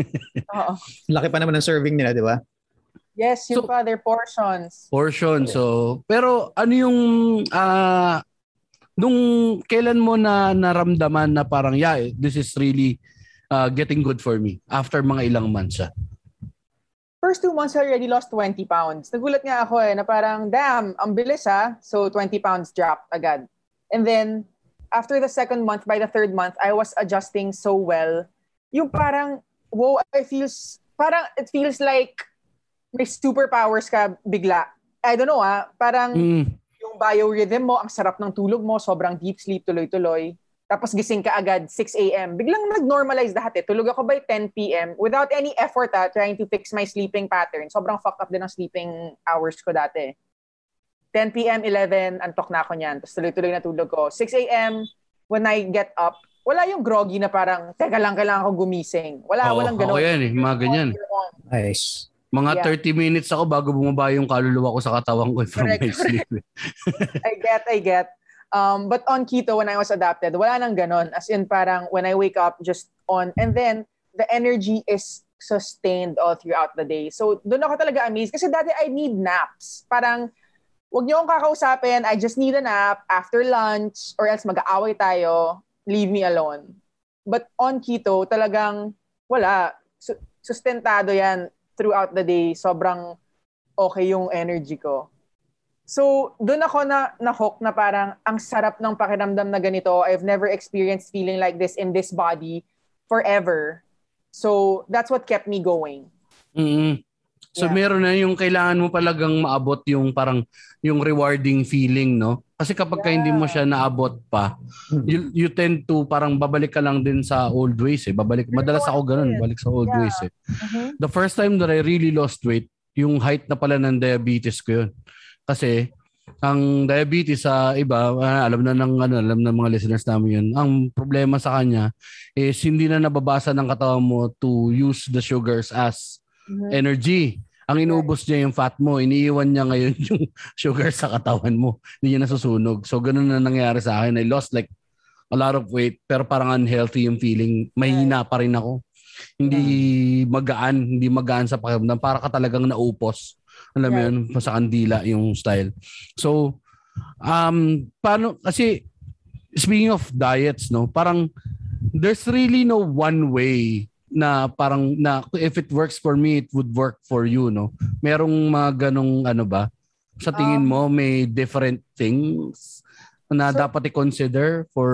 Oo. Laki pa naman ng serving nila, di ba? Yes, yung So- pa, their portions. Portion. So, pero ano yung ah nung kailan mo na naramdaman na parang yeah, this is really uh, getting good for me after mga ilang months siya. First two months, I already lost 20 pounds. Nagulat nga ako eh, na parang, damn, ang bilis ha. So, 20 pounds dropped agad. And then, after the second month, by the third month, I was adjusting so well. Yung parang, wow, I feels, parang it feels like may superpowers ka bigla. I don't know ah, parang Mm. yung biorhythm mo, ang sarap ng tulog mo, sobrang deep sleep, tuloy-tuloy. Tapos gising ka agad, 6 a.m. Biglang nag-normalize lahat eh. Tulog ako by 10 p.m. without any effort ah, trying to fix my sleeping pattern. Sobrang fuck up din ang sleeping hours ko dati. 10 p.m., 11, antok na ako niyan. Tapos tuloy-tuloy na tulog ko. 6 a.m., when I get up, wala yung groggy na parang, teka lang, kailangan ko gumising. Wala, Oo, walang ganun. ako yan eh, mga ganyan. Nice. Mga Yeah. 30 minutes ako bago bumaba yung kaluluwa ko sa katawan ko eh, from Correct, my sleep. I get, I get. Um, but on keto, when I was adapted, wala nang ganon. As in parang when I wake up, just on. And then, the energy is sustained all throughout the day. So, doon ako talaga amazed. Kasi dati I need naps. Parang, wag niyo akong kakausapin. I just need a nap after lunch or else mag-aaway tayo. Leave me alone. But on keto, talagang wala. Su- sustentado yan throughout the day. Sobrang okay yung energy ko. So, doon ako na na-hook na parang ang sarap ng pakiramdam na ganito. I've never experienced feeling like this in this body forever. So, that's what kept me going. mm So Yeah. meron na yung kailangan mo palagang maabot yung parang yung rewarding feeling, no? Kasi kapag ka hindi mo siya naabot pa, you, you tend to parang babalik ka lang din sa old ways eh. Babalik, madalas ako ganun, balik sa old Yeah. ways eh. Mhm. The first time that I really lost weight, yung height na pala ng diabetes ko yun. Kasi ang diabetes sa iba, ah, alam na ng ano, alam ng mga listeners namin yun. Ang problema sa kanya is hindi na nababasa ng katawan mo to use the sugars as Mhm. energy. Ang inuubos niya yung fat mo, iniiwan niya ngayon yung sugar sa katawan mo. Hindi niya nasusunog. So ganun na nangyari sa akin. I lost like a lot of weight pero parang unhealthy yung feeling. Mahina pa rin ako. Hindi magaan, hindi magaan sa pakiramdam. Para ka talagang naupos. Alam mo Right. yun, sa kandila yung style. So, um, paano, kasi speaking of diets, no, parang there's really no one way na parang na if it works for me it would work for you no merong mga ganong ano ba sa tingin Um, mo may different things na So- dapat i-consider for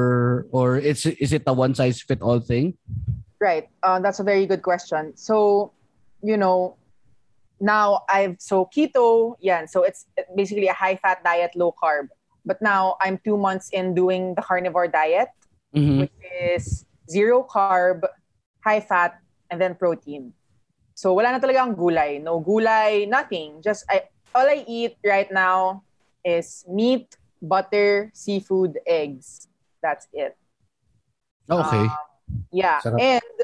or is is it a one size fit all thing Right. Uh, that's a very good question. So, you know, now I've so keto, yeah. So it's basically a high fat diet, low carb. But now I'm two months in doing the carnivore diet, Mhm. which is zero carb, high fat, and then protein. So wala na talaga ang gulay. No gulay, nothing. Just I, all I eat right now is meat, butter, seafood, eggs. That's it. okay Um, yeah. Sarap. And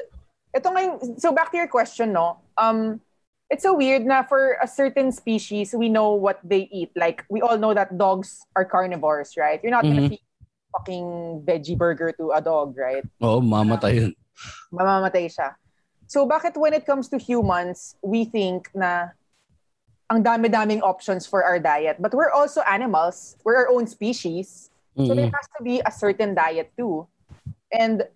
ito ngayon, so back to your question, no? Um, it's so weird na for a certain species, we know what they eat. Like, we all know that dogs are carnivores, right? You're not gonna Mhm. feed fucking veggie burger to a dog, right? oo mamatay yun Mamamatay siya. So bakit when it comes to humans, we think na ang dami-daming options for our diet. But we're also animals. We're our own species. So there Mhm. has to be a certain diet too. And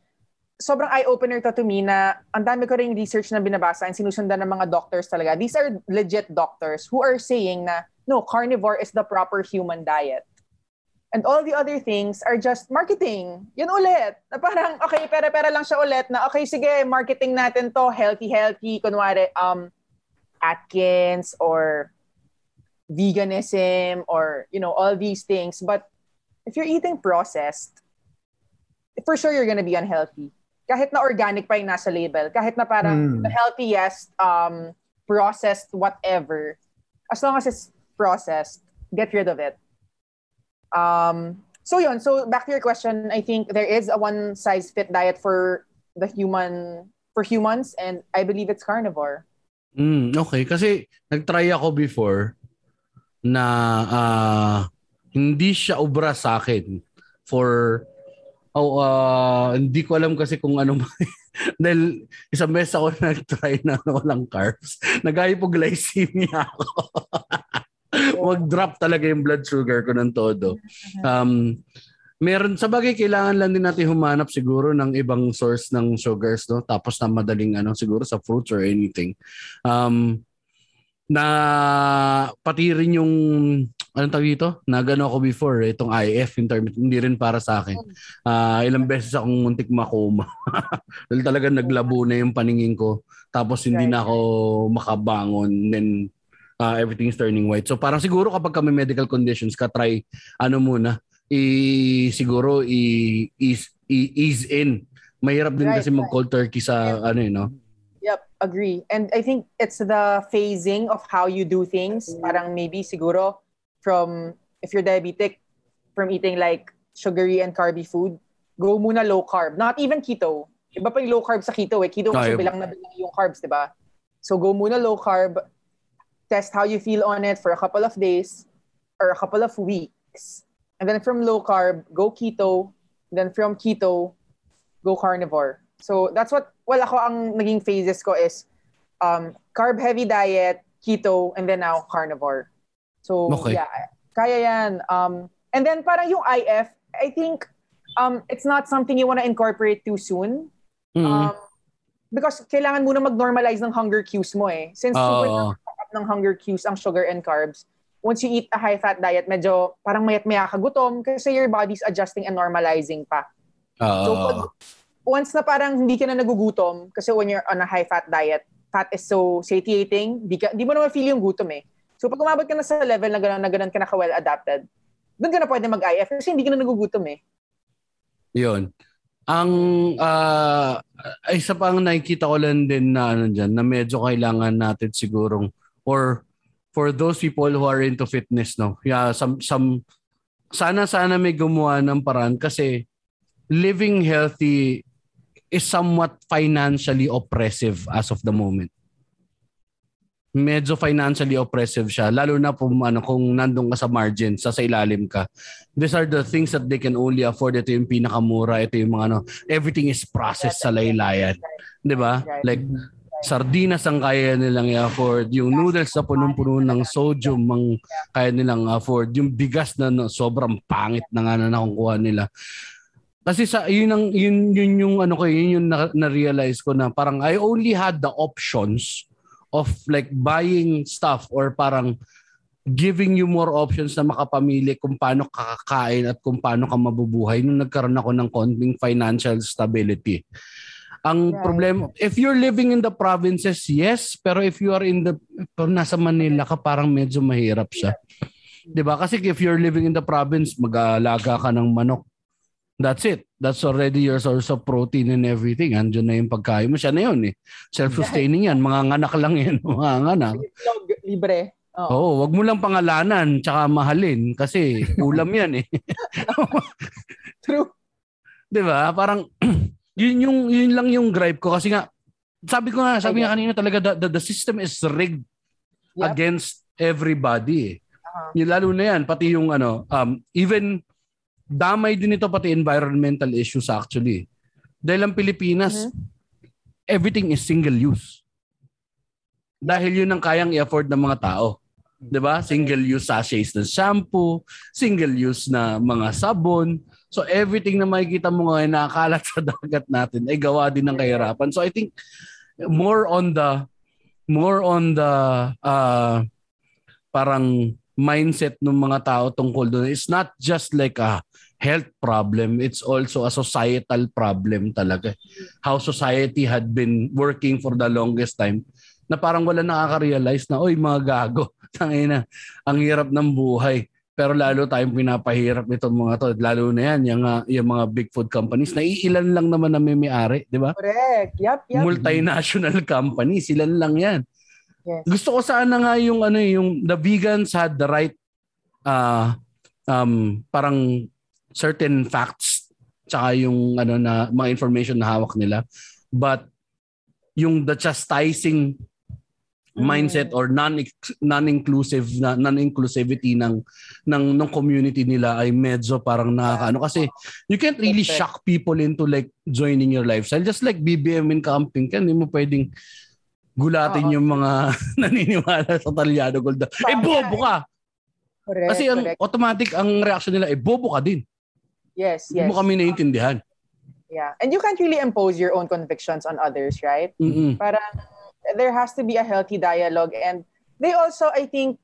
sobrang eye-opener to to me na ang dami ko rin research na binabasa and sinusundan ng mga doctors talaga. These are legit doctors who are saying na, no, carnivore is the proper human diet. And all the other things are just marketing. Yun ulit. Na parang, okay, pera-pera lang siya ulit na, okay, sige, marketing natin to, healthy-healthy, kunwari, um, Atkins or veganism or, you know, all these things. But if you're eating processed, for sure you're gonna be unhealthy. Kahit na organic pa yung nasa label, kahit na parang Hmm. the healthiest, um, processed whatever, as long as it's processed, get rid of it. Um, so yun, so back to your question, I think there is a one size fit diet for the human for humans and I believe it's carnivore. Mm, okay, kasi nag-try ako before na ah, hindi siya obra sa akin for oh, ah, hindi ko alam kasi kung ano dahil isang beses ako nag-try na walang carbs. Nag-hypoglycemia ako. Mag-drop talaga yung blood sugar ko ng todo. Um, meron sa bagay kailangan lang din natin humanap siguro ng ibang source ng sugars no tapos na madaling ano siguro sa fruits or anything um na pati rin yung anong tawag dito nagano ako before eh, itong IF intermittent hindi rin para sa akin Ah, ilang beses akong muntik makoma dahil talaga naglabo na yung paningin ko tapos hindi na ako makabangon then ah, everything's turning white so parang siguro kapag kami medical conditions ka try ano muna i siguro i ease, i- ease in. Mahirap din Right, kasi mag cold turkey sa ano eh, no. Yep, agree. And I think it's the phasing of how you do things. Parang maybe siguro from if you're diabetic from eating like sugary and carby food, go muna low carb. Not even keto. Iba pa yung low carb sa keto eh. Keto kasi Ay, bilang na bilang yung carbs, di ba? So go muna low carb, test how you feel on it for a couple of days or a couple of weeks. And then from low carb, go keto. Then from keto, go carnivore. So that's what, well ako ang naging phases ko is um, carb heavy diet, keto, and then now carnivore. So Okay. yeah, kaya yan. Um, and then parang yung IF, I think um, it's not something you want to incorporate too soon. Mm. Um, because kailangan muna mag-normalize ng hunger cues mo eh. Since super Oo. up ng hunger cues ang sugar and carbs, once you eat a high-fat diet, medyo parang mayat maya ka gutom kasi your body's adjusting and normalizing pa. Oo. So, pag- once na parang hindi ka na nagugutom, kasi when you're on a high-fat diet, fat is so satiating, di, ka, di mo naman feel yung gutom eh. So pag umabot ka na sa level na gano'n, na gano'n ka na well adapted, doon ka na pwede mag-IF kasi hindi ka na nagugutom eh. Yun. Ang uh, isa pang nakikita ko lang din na ano dyan, na medyo kailangan natin sigurong or for those people who are into fitness no. Yeah, some some sana sana may gumawa ng paraan kasi living healthy is somewhat financially oppressive as of the moment. Medyo financially oppressive siya lalo na kung ano kung nandoon ka sa margin, sa sa ilalim ka. These are the things that they can only afford. Ito yung pinakamura, ito yung mga ano, everything is processed sa laylayan. 'Di ba? Like sardinas ang kaya nilang i-afford, yung noodles na punong-puno ng sodium ang kaya nilang afford, yung bigas na no, sobrang pangit na nga na nakukuha nila. Kasi sa yun ang yun yun yung ano ko yun yung na, na-realize ko na parang I only had the options of like buying stuff or parang giving you more options na makapamili kung paano kakakain at kung paano ka mabubuhay nung nagkaroon ako ng konting financial stability. Ang right. problem, if you're living in the provinces, yes, pero if you are in the, pero nasa Manila ka, parang medyo mahirap siya. Yeah. 'Di ba? Kasi if you're living in the province, mag-aalaga ka ng manok, That's it. That's already your source of protein and everything. Andiyan na yung pagkain mo. Siya na yun eh. Self-sustaining yan. Mga nganak lang yan. Mga nganak. Libre. Oo, oh. oh, wag mo lang pangalanan tsaka mahalin kasi ulam yan eh. True. 'Di ba? Parang yun yung yun lang yung gripe ko kasi nga sabi ko nga, sabi nga kanina talaga the, the, the system is rigged yep. against everybody. Eh. Uh-huh. Yung lalo na yan pati yung ano um even damay din ito pati environmental issues actually. Dahil ang Pilipinas, mm-hmm. everything is single use. Dahil yun ang kayang i-afford ng mga tao. 'Di ba? Single use sachets ng shampoo, single use na mga sabon. So everything na makikita mo ngayon nakakalat sa dagat natin ay gawa din ng kahirapan. So I think more on the more on the uh, parang mindset ng mga tao tungkol doon. It's not just like a health problem, it's also a societal problem talaga. How society had been working for the longest time na parang wala nakaka-realize na, oy mga gago, tangina, ang hirap ng buhay. Pero lalo tayong pinapahirap nitong mga to. Lalo na yan, yung, uh, yung mga big food companies na iilan lang naman na may may-ari, di ba? Correct. Yep, yep. Multinational companies, ilan lang yan. Yes. Gusto ko sana nga yung ano yung the vegans had the right uh, um parang certain facts tsaka yung ano na mga information na hawak nila but yung the chastising mindset mm. or non non-inclusive na non-inclusivity ng ng ng community nila ay medyo parang nakakaano kasi you can't really shock people into like joining your lifestyle just like BBM in camping kan hindi mo pwedeng gulatin yung mga naniniwala sa Talyado Gold. Eh bobo ka. Correct, Kasi ang correct. automatic ang reaction nila eh bobo ka din. Yes, yes. Hindi mo kami naiintindihan. Yeah. And you can't really impose your own convictions on others, right? Mm-mm. Parang there has to be a healthy dialogue and they also I think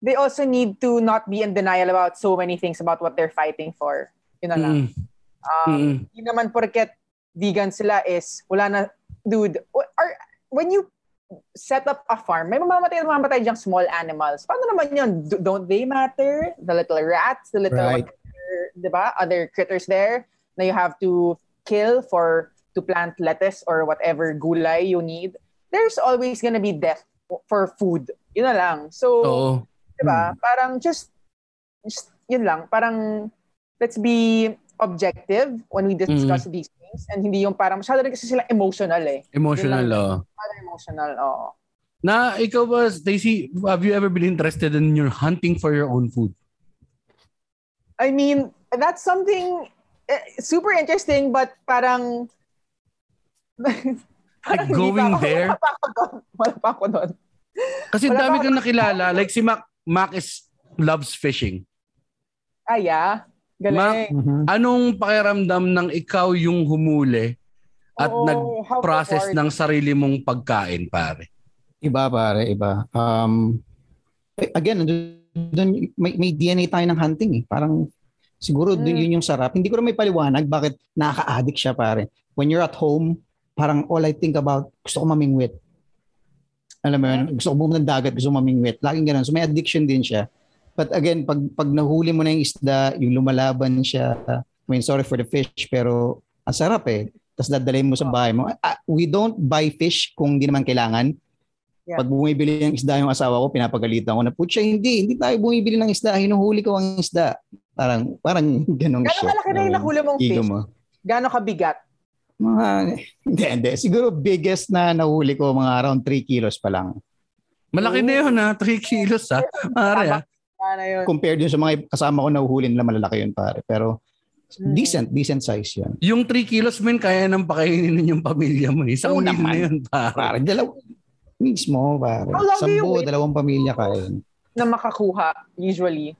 they also need to not be in denial about so many things about what they're fighting for. Yun na lang. Mm. Um, mm. Hindi naman porket vegan sila is wala na dude or when you set up a farm, may mamamatay at mamamatay diyang small animals. Paano naman yun? don't they matter? The little rats, the little right. Di ba? Other critters there na you have to kill for to plant lettuce or whatever gulay you need. There's always gonna be death for food. Yun na lang. So, di ba? Hmm. Parang just, just, yun lang. Parang, let's be objective when we discuss mm. these things and hindi yung parang masyado rin kasi sila emotional eh. Emotional, oh. Masyado emotional, oo. Oh. Na ikaw ba, Stacy, have you ever been interested in your hunting for your own food? I mean, that's something uh, super interesting but parang like going there wala pa ako doon. Wala pa ako doon. Kasi wala dami kang nakilala. Like si Mac, Mac is loves fishing. Ah, yeah? Galing. Mac, mm-hmm. anong pakiramdam ng ikaw yung humuli at Oo, nag-process ng sarili mong pagkain, pare? Iba, pare. Iba. Um, again, doon may, may DNA tayo ng hunting eh. Parang siguro mm. yun yung sarap. Hindi ko na may paliwanag bakit nakaka-addict siya pare. When you're at home, parang all I think about gusto ko mamingwit. Alam mo yun, gusto ko pumunta ng dagat, gusto ko mamingwit. Laging ganun. So may addiction din siya. But again, pag, pag nahuli mo na yung isda, yung lumalaban siya, I mean, sorry for the fish, pero ang sarap eh. Tapos dadalhin mo sa bahay mo. Ah, we don't buy fish kung hindi naman kailangan. Yeah. Pag bumibili ng isda yung asawa ko, pinapagalitan ko na, putya, hindi, hindi tayo bumibili ng isda, hinuhuli ko ang isda. Parang, parang ganun Gano'ng siya. malaki na yung nahuli mong fish? mo. Gano'ng kabigat? Mga, hindi, hindi. Siguro biggest na nahuli ko, mga around 3 kilos pa lang. Malaki na yun ha, 3 kilos ha. Pare ha. Ano yun? Compared yun sa mga kasama ko na uhuli nila, malalaki yun pare. Pero Hmm. decent, decent size yun. Yung 3 kilos men, kaya nang pakainin yung pamilya mo. Isang Oo meal naman. na yun pare. Pare, dalaw mismo, pare. You Sambo, dalawang pamilya kain. Na makakuha, usually.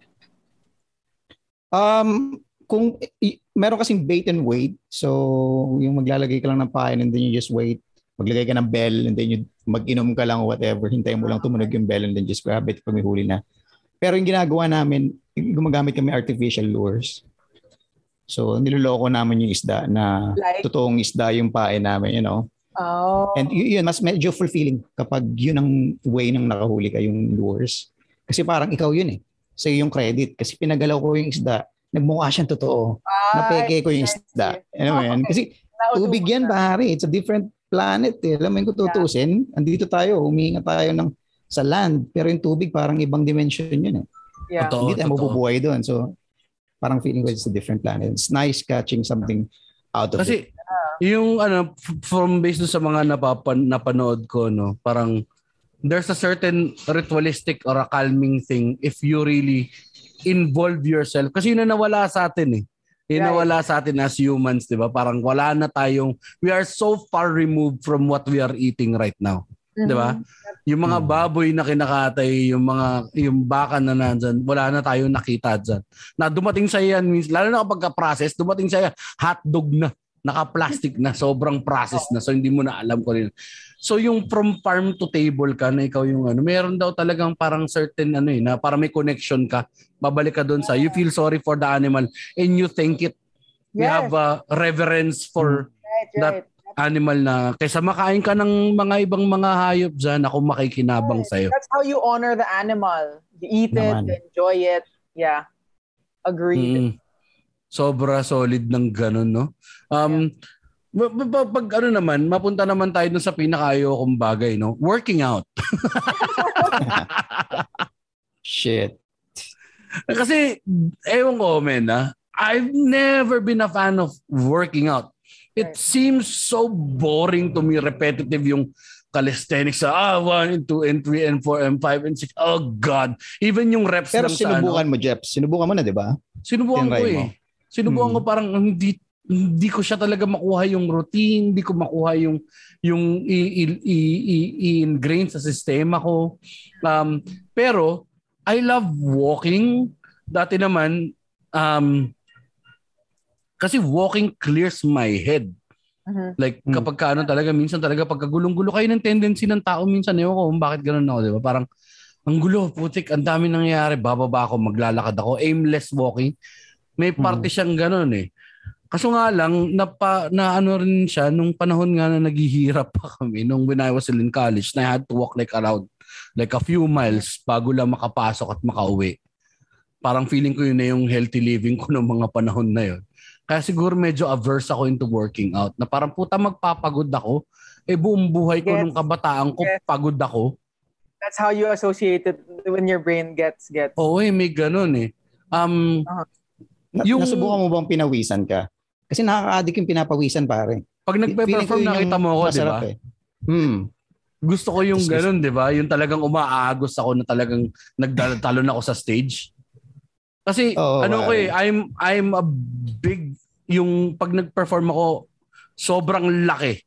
Um, kung i- meron kasing bait and wait, so yung maglalagay ka lang ng pain and then you just wait. Maglagay ka ng bell and then you mag-inom ka lang or whatever. Hintayin mo lang tumunog yung bell and then just grab it pag may huli na. Pero yung ginagawa namin, gumagamit kami artificial lures. So, niloloko namin yung isda na Like, totoong isda yung pain namin, you know. Oh. And y- yun, mas medyo fulfilling kapag yun ang way ng nakahuli ka yung lures. Kasi parang ikaw yun eh. Sa'yo yung credit. Kasi pinagalaw ko yung isda. Nagmukha siyang totoo. Ah, Napeke ko yung isda. Ano mo yan? Kasi tubig yan, pare. It's a different planet eh. Alam mo yung kung tutusin, andito tayo, humihinga tayo ng sa land. Pero yung tubig parang ibang dimension yun eh. Yeah. Totoo, Hindi tayo totoo. mabubuhay doon. So, parang feeling ko it's a different planet. It's nice catching something out of it. Yung ano from based sa mga napapan, napanood ko no, parang there's a certain ritualistic or a calming thing if you really involve yourself kasi yun na nawala sa atin eh. Yun Right. nawala sa atin as humans, 'di ba? Parang wala na tayong we are so far removed from what we are eating right now. Di ba? Yung mga Mm. baboy na kinakatay, yung mga yung baka na nandyan, wala na tayong nakita dyan. Na dumating sa yan, means, lalo na kapag ka-process, dumating sa yan, hotdog na, naka-plastic na, sobrang process na, so hindi mo na alam ko rin. So yung from farm to table ka na ikaw yung ano, meron daw talagang parang certain ano eh, na para may connection ka, babalik ka doon sa, you feel sorry for the animal and you thank it. You Yes. have a reverence for Right, that right. animal na kaysa makain ka ng mga ibang mga hayop dyan, ako makikinabang sa'yo. That's how you honor the animal. You eat Naman. it, you enjoy it. Yeah. Agreed. Mm. Sobra solid ng ganun, no? Um, ba- pag ano naman, mapunta naman tayo dun sa pinakaayo kong bagay, no? Working out. Shit. Kasi, ewan ko, men, ah, I've never been a fan of working out. It Right. seems so boring to me, repetitive yung calisthenics sa ah, 1 and 2 and 3 and 4 and 5 and 6. Oh God. Even yung reps Pero lang sa ano. sinubukan mo, Jeff. Sinubukan mo na, di ba? Sinubukan ko Tinry mo. Eh. Sinubukan Hmm. ko parang hindi hindi ko siya talaga makuha yung routine, hindi ko makuha yung yung i-ingrain sa sistema ko. Um, pero I love walking. Dati naman um, kasi walking clears my head. Mhm. Like Hmm. kapag ka ano talaga minsan talaga pagkagulong-gulo kayo ng tendency ng tao minsan ewan ko bakit ganoon ako, 'di ba? Parang ang gulo, putik, ang dami nangyayari, bababa ako, maglalakad ako, aimless walking. May parte siyang ganoon eh. Kaso nga lang, napa, na ano rin siya, nung panahon nga na naghihirap pa kami, nung when I was still in college, na I had to walk like around, like a few miles bago lang makapasok at makauwi. Parang feeling ko yun na yung healthy living ko ng mga panahon na yun. Kaya siguro medyo averse ako into working out. Na parang puta magpapagod ako. Eh buong buhay ko Yes. nung kabataan ko, Yes. pagod ako. That's how you associate it when your brain gets gets. Oo eh, may ganun eh. Um, Na- Yung- Nasubukan mo bang pinawisan ka? Kasi nakaka-addict yung pinapawisan, pare. pag nagpe-perform, nakita mo ako, di ba? eh. Hmm. Gusto ko yung ganun, di ba? Yung talagang umaagos ako na talagang nagtalon ako sa stage. Kasi Oo, ano ko eh, I'm, I'm a big, yung pag nag-perform ako, sobrang laki.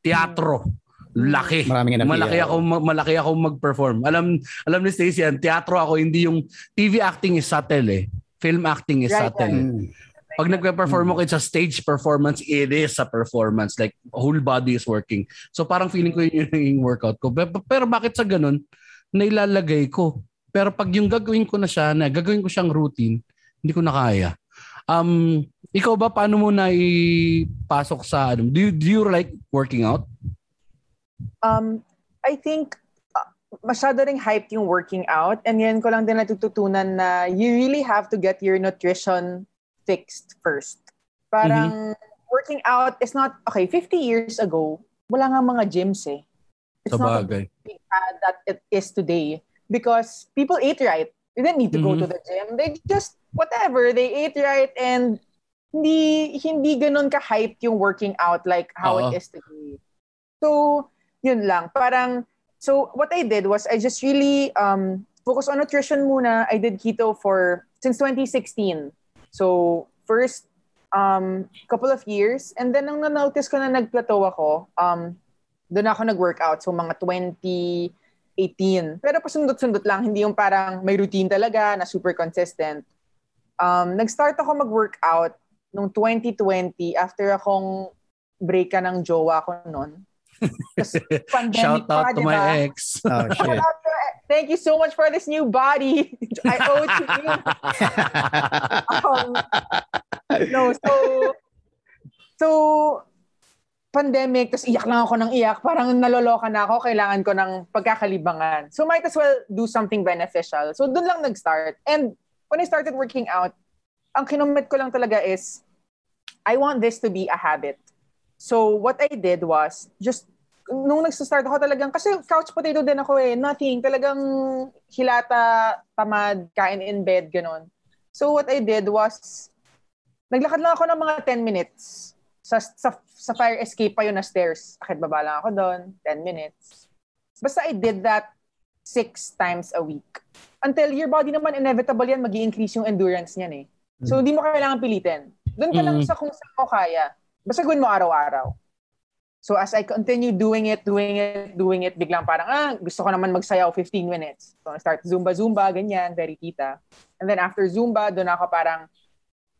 Teatro. Laki. Maraming. Malaki ako ma- malaki ako mag-perform. Alam alam ni Stacey yan, teatro ako hindi yung TV acting is subtle eh. Film acting is Right, subtle. right. Hmm. Pag nagpe-perform ako, it's a stage performance. It is a performance. Like, whole body is working. So, parang feeling ko yun yung workout ko. Pero, pero bakit sa ganun, nailalagay ko. Pero pag yung gagawin ko na siya, na gagawin ko siyang routine, hindi ko na kaya. Um, ikaw ba, paano mo na ipasok sa, ano, do you, do you like working out? Um, I think masyado ring hyped yung working out. And yan ko lang din natututunan na you really have to get your nutrition fixed first. Parang working out is not, okay, 50 years ago, wala nga mga gyms eh. It's not Sabagay. big fad that it is today because people ate right. They didn't need to go Mhm. to the gym. They just, whatever, they ate right and hindi, hindi ganun ka-hyped yung working out like how Oo. it is today. So, yun lang. Parang, so what I did was I just really um, focus on nutrition muna. I did keto for, since 2016. So, first um, couple of years. And then, nung na-notice ko na nag-plateau ako, um, doon ako nag-workout. So, mga 2018. Pero pasundot-sundot lang. Hindi yung parang may routine talaga na super consistent. Um, nag-start ako mag-workout nung 2020 after akong break ka ng jowa ko noon. Pandemic Shout out pa, to di my ex. Oh, Shout shit. out to- Thank you so much for this new body. I owe it to you. Um, no, so, so, pandemic, tapos iyak lang ako ng iyak. Parang naloloka na ako, kailangan ko ng pagkakalibangan. So, might as well do something beneficial. So, dun lang nag-start. And when I started working out, ang kinumit ko lang talaga is, I want this to be a habit. So, what I did was, just, nung nag-start ako talagang, kasi couch potato din ako eh, nothing, talagang hilata, tamad, kain in bed, ganun. So, what I did was, naglakad lang ako ng mga 10 minutes. Sa, sa, sa fire escape pa yun na stairs. Akit baba lang ako doon, 10 minutes. Basta I did that six times a week. Until your body naman, inevitable yan, mag increase yung endurance niyan eh. So, hindi mo kailangan pilitin. Doon ka lang Mm. sa kung saan mo kaya. Basta gawin mo araw-araw. So, as I continue doing it, doing it, doing it, biglang parang, ah, gusto ko naman magsayaw 15 minutes. So, I start Zumba-Zumba, ganyan, very tita. And then after Zumba, doon ako parang,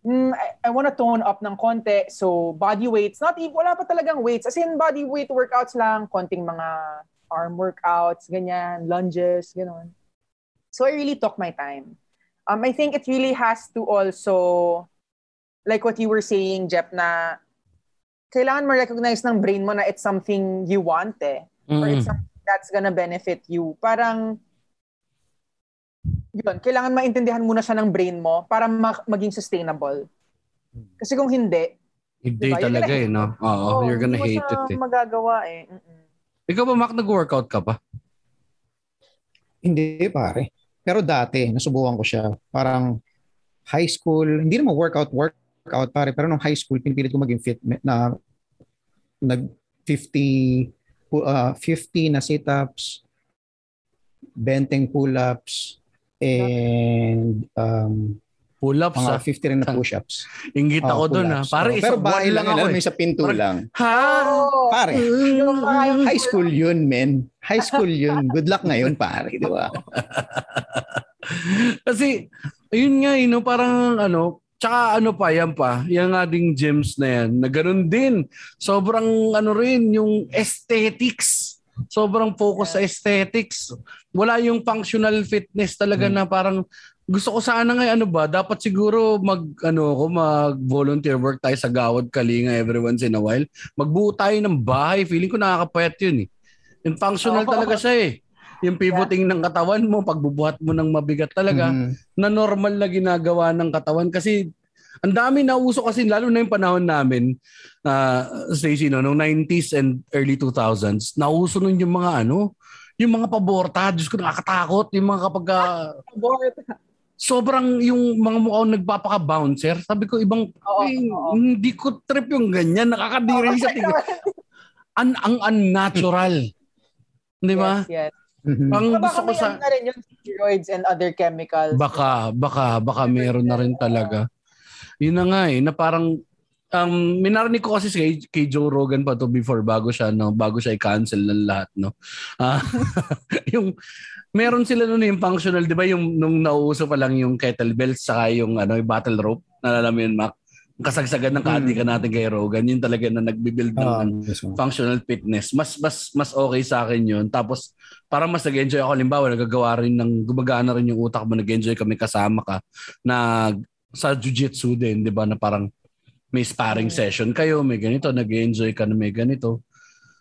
mm, I, I want to tone up ng konti. So, body weights, not even, wala pa talagang weights. As in, body weight workouts lang, konting mga arm workouts, ganyan, lunges, gano'n. So, I really took my time. Um, I think it really has to also, like what you were saying, Jep, na kailangan mo recognize ng brain mo na it's something you want eh. Or Mm. it's something that's gonna benefit you. Parang, yun, kailangan maintindihan muna siya ng brain mo para ma- maging sustainable. Kasi kung hindi, Hindi Diba? Talaga eh, no? Oo, oh, you're gonna hindi mo hate siya it eh. magagawa eh. Mm-mm. Ikaw ba, Mac, nag-workout ka pa? Hindi pare. Pero dati, nasubukan ko siya. Parang high school, hindi naman workout, workout pare. Pero nung high school, pinipilit ko maging fit na nag 50 pu- uh, 50 na sit-ups, benteng pull-ups, and um, Pull-ups mga ah. 50 rin na push-ups. Ingit Oh, ako doon ah. pull-ups. Pare, Oh, isang pero buwan bahay lang lang, ako mo, eh. sa pinto Parang- lang. Ha? Oh, Pare, high school yun, men. High school yun. Good luck ngayon, pare. Di ba? Kasi, ayun nga, eh, no, parang ano, tsaka ano pa, yan pa, yan nga ding gyms na yan, na ganun din. Sobrang ano rin, yung aesthetics. Sobrang focus sa aesthetics. Wala yung functional fitness talaga Hmm. na parang gusto ko sana nga ano ba, dapat siguro mag ano ko mag volunteer work tayo sa Gawad Kalinga every once in a while. Magbuo tayo ng bahay, feeling ko nakakapayat yun eh. Yung functional Oo. talaga siya eh. Yung pivoting ng katawan mo, pagbubuhat mo ng mabigat talaga, Mhm. na normal na ginagawa ng katawan. Kasi ang dami na uso kasi, lalo na yung panahon namin, uh, Stacey, no, noong 90s and early 2000s, nauso nun yung mga ano, yung mga paborta, Diyos ko nakakatakot, yung mga kapag Bored. sobrang yung mga mukhang nagpapaka-bouncer. Sabi ko, ibang, Oo, eh, oo. hindi ko trip yung ganyan, nakakadiri sa tingin. An ang unnatural. Di ba? Yes, yes. Mhm. Ang Baka gusto ko sa... na rin yung steroids and other chemicals. Baka, baka, baka meron na rin talaga. Yun na nga eh, na parang, um, minarinig ko kasi kay, kay Joe Rogan pa to before bago siya, no, bago siya i-cancel ng lahat, no. Ah, yung, meron sila nun yung functional, di ba, yung nung nauuso pa lang yung kettlebells saka yung, ano, yung battle rope, nalala mo yun, Mac? Kasagsagan ng kaadikan natin kay Rogan, yun talaga na nagbibuild ng ano, mismo. functional fitness. Mas mas mas okay sa akin 'yun. Tapos para mas nag-enjoy ako limbawa, nagagawa rin ng gumagana rin yung utak mo, nag-enjoy kami kasama ka na sa jiu-jitsu din, 'di ba, na parang may sparring Mm. session kayo, may ganito, nag-enjoy ka na may ganito.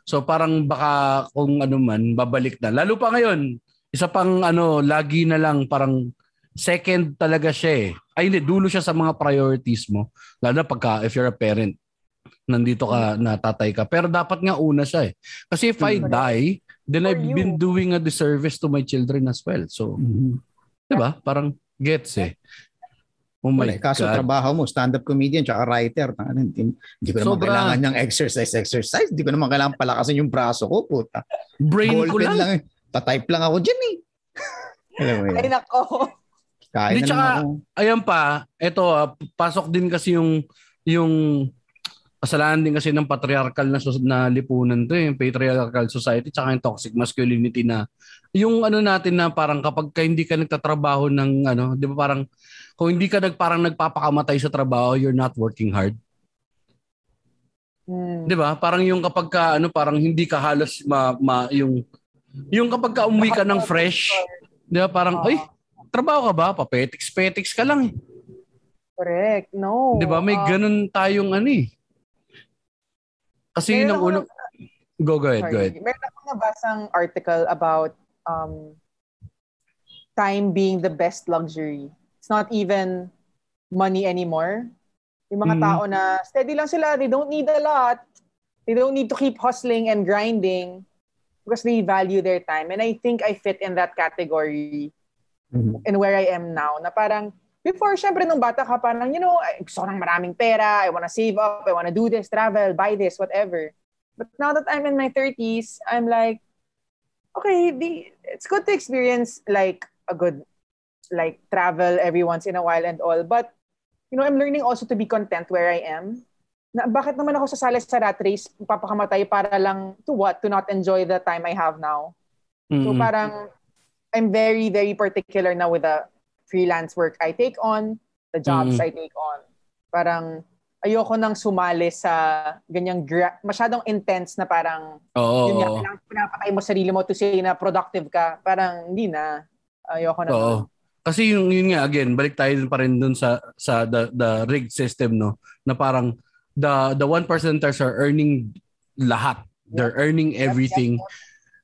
So parang baka kung ano man, babalik na. Lalo pa ngayon, isa pang ano, lagi na lang parang second talaga siya eh. Ay hindi, dulo siya sa mga priorities mo. Lalo na pagka if you're a parent, nandito ka, na tatay ka. Pero dapat nga una siya eh. Kasi if I Correct. die, then For I've you. been doing a disservice to my children as well. So, Mhm. di ba? Parang gets eh. Oh my Wala, eh. Kaso God. trabaho mo, stand-up comedian, tsaka writer. Ano, Hindi, hindi ko naman Sobra. kailangan ng exercise, exercise. Hindi ko naman kailangan palakasin yung braso ko, puta. Brain ko Ballpen lang. lang. Tatype lang ako dyan eh. Alam mo Ay yun. nako. Kain Hindi, na tsaka- naman ako. Ayan pa, eto ah, pasok din kasi yung yung kasalanan din kasi ng patriarchal na, sus- na lipunan to, eh, yung patriarchal society tsaka yung toxic masculinity na yung ano natin na parang kapag ka hindi ka nagtatrabaho ng ano, 'di ba parang kung hindi ka nag parang nagpapakamatay sa trabaho, you're not working hard. Hmm. 'Di ba? Parang yung kapag ka ano, parang hindi ka halos ma, ma- yung yung kapag ka umuwi ka ng fresh, 'di ba? Parang ay, trabaho ka ba? Papetiks-petiks ka lang eh. Correct. No. 'Di ba? May Um, ganun tayong ano eh. Kasi yun ang unang Go, go ahead, sorry. go ahead. Meron akong nabasang article about um, time being the best luxury. It's not even money anymore. Yung mga Mhm. tao na steady lang sila, they don't need a lot. They don't need to keep hustling and grinding because they value their time. And I think I fit in that category Mhm. and where I am now. Na parang, before, syempre, nung bata ka, parang, you know, gusto ko ng maraming pera, I wanna save up, I wanna do this, travel, buy this, whatever. But now that I'm in my 30s, I'm like, okay, the, it's good to experience like a good, like travel every once in a while and all. But, you know, I'm learning also to be content where I am. Na, bakit naman ako sasali sa rat race, papakamatay para lang to what? To not enjoy the time I have now. So Mm-mm. parang I'm very, very particular na with the freelance work I take on, the jobs Mm. I take on. Parang ayoko nang sumali sa ganyang gra- masyadong intense na parang Oo. yun nga, kailangan pinapatay mo sarili mo to say na productive ka. Parang hindi na. Ayoko na. Oo. Kasi yung yun nga again, balik tayo pa rin dun sa sa the the rigged system no na parang the the one percenters are earning lahat. They're earning everything.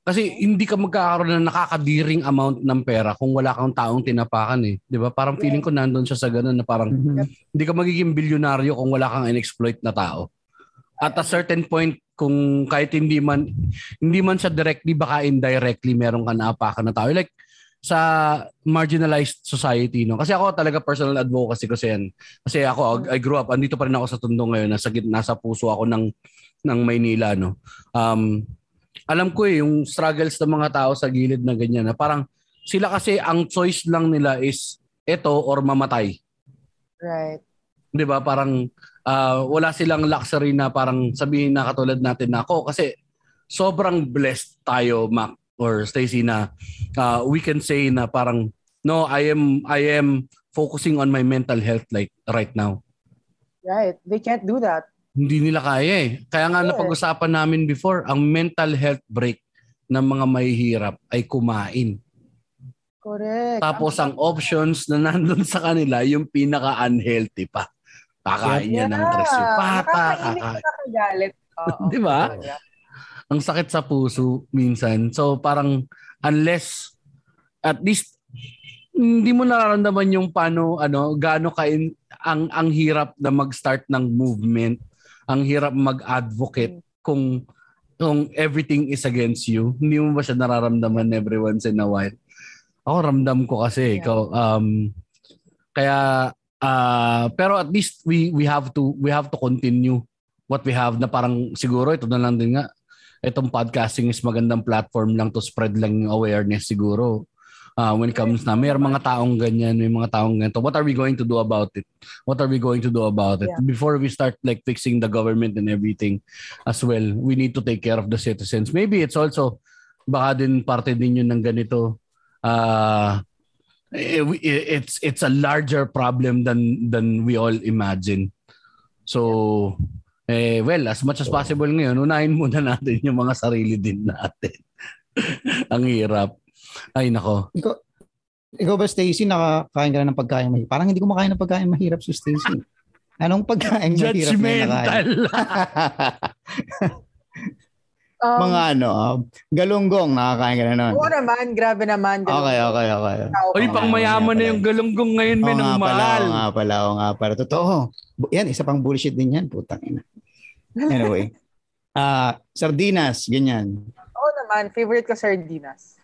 Kasi hindi ka magkakaroon ng nakakadiring amount ng pera kung wala kang taong tinapakan eh. 'Di ba? Parang feeling ko nandun siya sa ganun na parang Mhm. hindi ka magiging bilyonaryo kung wala kang in-exploit na tao. At a certain point, kung kahit hindi man hindi man siya directly, baka indirectly meron ka naapakan na tao. Like sa marginalized society, no? Kasi ako talaga personal advocacy ko yan. Kasi ako, I grew up, andito pa rin ako sa Tondo ngayon, nasa, nasa puso ako ng, ng Maynila, no? Um, alam ko eh, yung struggles ng mga tao sa gilid na ganyan, na parang sila kasi ang choice lang nila is eto or mamatay. Right. 'di ba parang ah, wala silang luxury na parang sabihin na katulad natin na ako kasi sobrang blessed tayo Mac or Stacy na ah, we can say na parang no I am I am focusing on my mental health like right now Right. They can't do that. Hindi nila kaya eh kaya nga Sure. napag-usapan namin before ang mental health break ng mga mahihirap ay kumain Correct. tapos ang options na nandun sa kanila yung pinaka-unhealthy pa kakain niya ng tres yung pata kakain. Di ba? Ang sakit sa puso minsan. So parang unless at least hindi mo nararamdaman yung paano ano gaano kain ang ang hirap na mag-start ng movement, ang hirap mag-advocate kung kung everything is against you. Hindi mo ba siya nararamdaman every once in a while? Ako ramdam ko kasi Yeah. ikaw um kaya ah, pero at least we we have to we have to continue what we have na parang siguro ito na lang din nga itong podcasting is magandang platform lang to spread lang yung awareness siguro. Uh, when it comes na may mga taong ganyan, may mga taong ganito. What are we going to do about it? What are we going to do about it? Yeah. Before we start like fixing the government and everything as well, we need to take care of the citizens. Maybe it's also baka din parte din yun ng ganito. Uh, it's it's a larger problem than than we all imagine. So eh, well, as much as possible ngayon, unahin muna natin yung mga sarili din natin. Ang hirap. Ay, nako. Ikaw, ikaw ba, Stacy, nakakain ka na ng pagkain mahirap? Parang hindi ko makain ng pagkain mahirap si Stacy. Anong pagkain mahirap na nakain? Judgmental. Um, Mga ano, ah, galunggong, nakakain ka na nun. Oo naman, grabe naman. Okay, okay, okay. Oy, pang mayaman na yung galunggong ngayon, men, ang pala, mahal. oo nga pala, oo nga pala. Totoo. Yan, isa pang bullshit din yan. Putang ina. Anyway. Ah, sardinas, ganyan. Oo naman, favorite ko sardinas.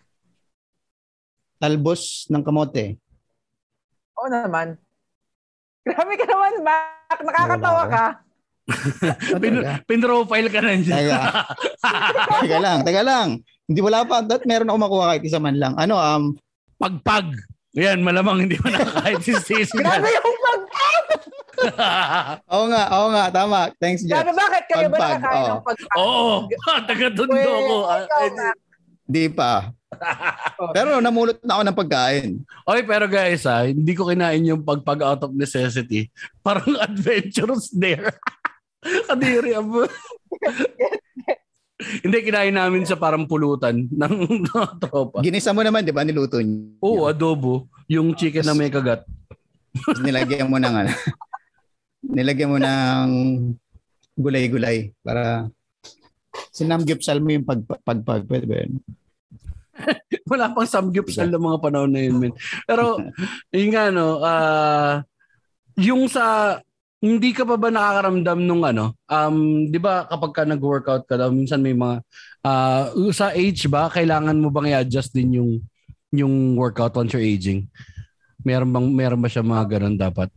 Talbos ng kamote. Oo naman. Grabe ka naman, Mac. Nakakatawa ka. Pin, pinrofile ka na dyan. Teka. teka lang, teka lang. Hindi wala pa. Dat meron ako makuha kahit isa man lang. Ano, um, Pagpag. Yan, malamang hindi mo nakakain si Stacey. Grabe yung pag... oo nga, oo nga, tama. Thanks, Jeff. Grabe, bakit kayo ba Pagpag, nakakain oo. ng pagpag? Oo, taga-tondo ko. Well, ikaw, Mac. Di pa. Pero namulot na ako ng pagkain. Okay, pero guys, ah, hindi ko kinain yung pagpag out of necessity. Parang adventurous there. Kadiri abo. hindi, kinain namin sa parang pulutan ng tropa. Ginisa mo naman, di ba, niluto niyo. Oo, adobo. Yung chicken na may kagat. Nilagyan mo ng ano. nilagyan mo ng gulay-gulay para sinamgyupsal mo yung pag, pagpag. Pwede ba yun? Wala pang samgyupsal ng mga panahon na yun, men. Pero, yun nga, no, ah, yung sa, hindi ka pa ba nakakaramdam nung ano, um, di ba kapag ka nag-workout ka daw, minsan may mga, ah, sa age ba, kailangan mo bang i-adjust din yung, yung workout once you're aging? Meron bang, meron ba siya mga ganun dapat?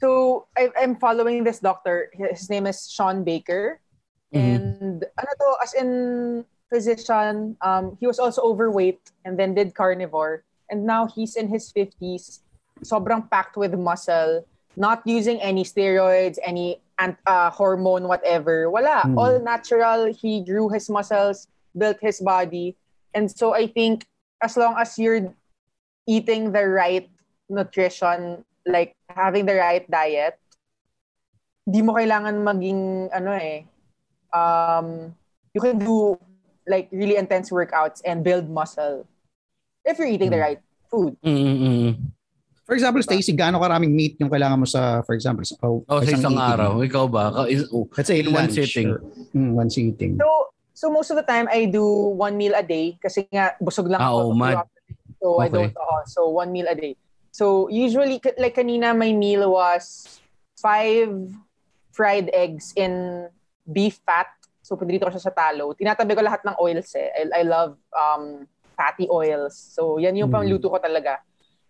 So, I, I'm following this doctor. His name is Sean Baker. Mhm. And ano to, as in physician, um, he was also overweight and then did carnivore. And now he's in his 50s, sobrang packed with muscle, not using any steroids, any ant- uh, hormone, whatever. Wala. Hmm. All natural. He grew his muscles, built his body. And so I think as long as you're eating the right nutrition, like having the right diet, di mo kailangan maging ano eh, um, you can do like really intense workouts and build muscle if you're eating the Hmm. right food. Mm-mm. For example, Stacy, gaano karaming meat yung kailangan mo sa, for example, sa, oh, O sa isang eating? araw. Ikaw ba? Ka- is- oh, Let's say In one sitting. Mm, one sitting. So, so most of the time I do one meal a day kasi nga busog lang Ah, ako. oh. So I Okay. don't, oo, so one meal a day. So usually, like kanina, my meal was five fried eggs in beef fat. So pinrito ko siya sa talo. Tinatabi ko lahat ng oils eh. I, I love um, fatty oils. So yan yung Mm. pangluto ko talaga.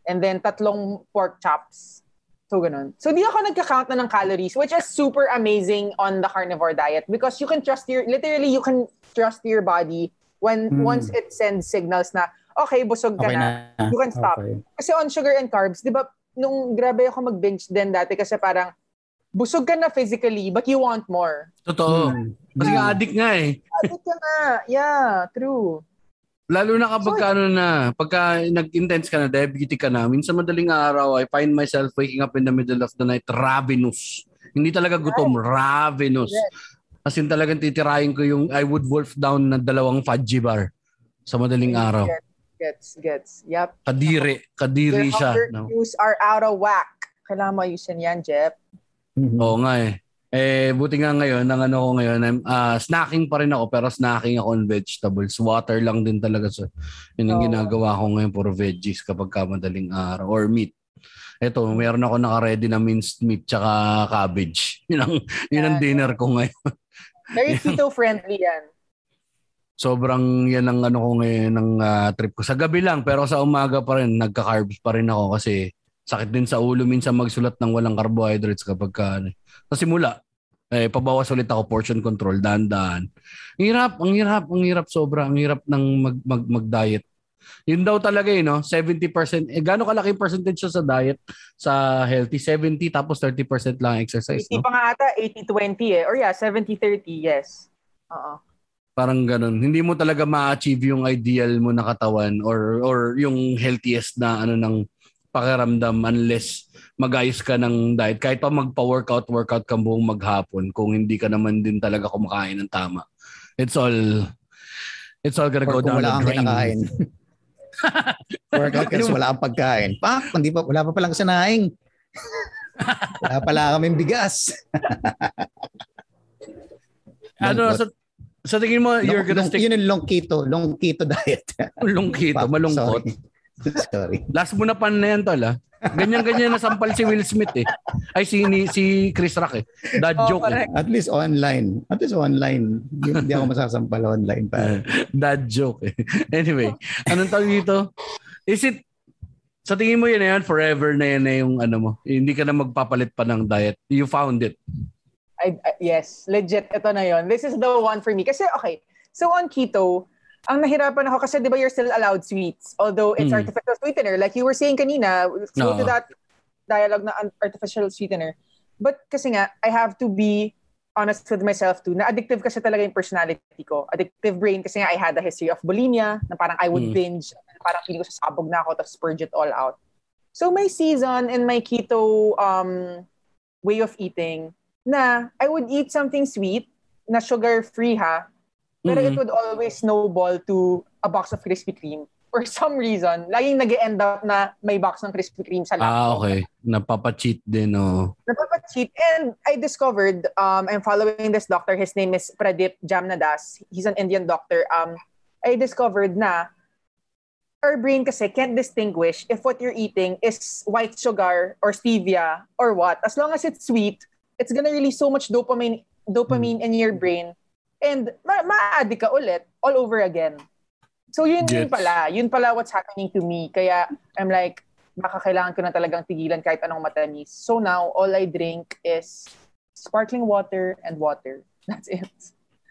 And then tatlong pork chops. So ganun. So di ako nagka-count na ng calories, which is super amazing on the carnivore diet because you can trust your, literally you can trust your body when Mm. once it sends signals na, okay, busog ka Okay na. na. You can stop. Okay. Kasi on sugar and carbs, di ba, nung grabe ako mag-binge din dati kasi parang busog ka na physically but you want more. Totoo. Mm. Kasi nga addict nga eh. Sabi ka nga. Yeah, true. Lalo na kapag ka, ano na, pagka nag-intense ka na, diabetic ka na, minsan madaling araw, I find myself waking up in the middle of the night ravenous. Hindi talaga gutom, ravenous. As in talagang titirahin ko yung I would wolf down na dalawang fudgy bar sa madaling araw. Gets, gets. Yep. Kadiri, kadiri Your siya. hunger No? cues are out of whack. Kailangan mo ayusin yan, Jeff. Mhm. Oo nga eh. Eh, buti nga ngayon, ang ano ko ngayon, I'm, ah, snacking pa rin ako, pero snacking ako on vegetables. Water lang din talaga. So, yun ang Oo. ginagawa ko ngayon, puro veggies kapag ka madaling araw. Or meat. Ito, meron ako naka-ready na minced meat tsaka cabbage. Yun ang, yun ang Yan. dinner ko ngayon. Very keto-friendly yan. Sobrang yan ang ano ko ngayon ng ah, trip ko. Sa gabi lang, pero sa umaga pa rin, nagka-carbs pa rin ako kasi sakit din sa ulo minsan magsulat ng walang carbohydrates kapag ka, ano. Sa simula, eh, pabawas ulit ako portion control, dahan-dahan. Ang hirap, ang hirap, ang hirap sobra. Ang hirap ng mag, mag, mag-diet. Yun daw talaga eh, no? 70%. Eh, gano'ng kalaki percentage siya sa diet sa healthy? 70 tapos 30% lang exercise, 80 no? pa nga ata, 80-20 eh. Or yeah, 70-30, yes. Oo. Parang ganun. Hindi mo talaga ma-achieve yung ideal mo na katawan or or yung healthiest na ano ng pakiramdam unless magayos ka ng diet. Kahit pa magpa-workout, workout ka buong maghapon kung hindi ka naman din talaga kumakain ng tama. It's all it's all gonna Or go down wala the drain. kinakain. Workout kasi wala kang pagkain. Pak, hindi pa, wala pa palang sanaing. wala pala kaming bigas. Ano sa Sa tingin mo, you're gonna long, stick Yun yung long keto, long keto diet. long keto, malungkot. Sorry. Sorry. Last mo na pan na yan, tol, ah. Ganyan-ganyan na sampal si Will Smith eh. Ay, si, ni, si Chris Rock eh. Dad Oh, joke eh. At least online. At least online. Hindi, ako masasampal online. Pa. Dad joke eh. Anyway, anong tawag dito? Is it, sa tingin mo yun na yan, forever na yan na yung ano mo. Hindi ka na magpapalit pa ng diet. You found it. I, I- yes, legit, ito na yon. This is the one for me. Kasi, okay, so on keto, ang nahirapan ako kasi di ba you're still allowed sweets although it's Mm. artificial sweetener. Like you were saying kanina true to that dialogue na artificial sweetener. But kasi nga I have to be honest with myself too na addictive kasi talaga yung personality ko. Addictive brain kasi nga I had a history of bulimia na parang I would Mm. binge parang feeling ko sasabog na ako tapos purge it all out. So my season and my keto um way of eating na I would eat something sweet na sugar free ha pero it Mhm. would always snowball to a box of Krispy Kreme. For some reason, laging nag end up na may box ng Krispy Kreme sa Ah, laptop. okay. Napapa-cheat din, oh. Napapacheat. And I discovered, um, I'm following this doctor, his name is Pradip Jamnadas. He's an Indian doctor. Um, I discovered na our brain kasi can't distinguish if what you're eating is white sugar or stevia or what. As long as it's sweet, it's gonna release so much dopamine dopamine in your brain and ma- ma-addict ka ulit all over again. So yun yun Gets. pala. Yun pala what's happening to me. Kaya I'm like, baka kailangan ko na talagang tigilan kahit anong matamis. So now, all I drink is sparkling water and water. That's it.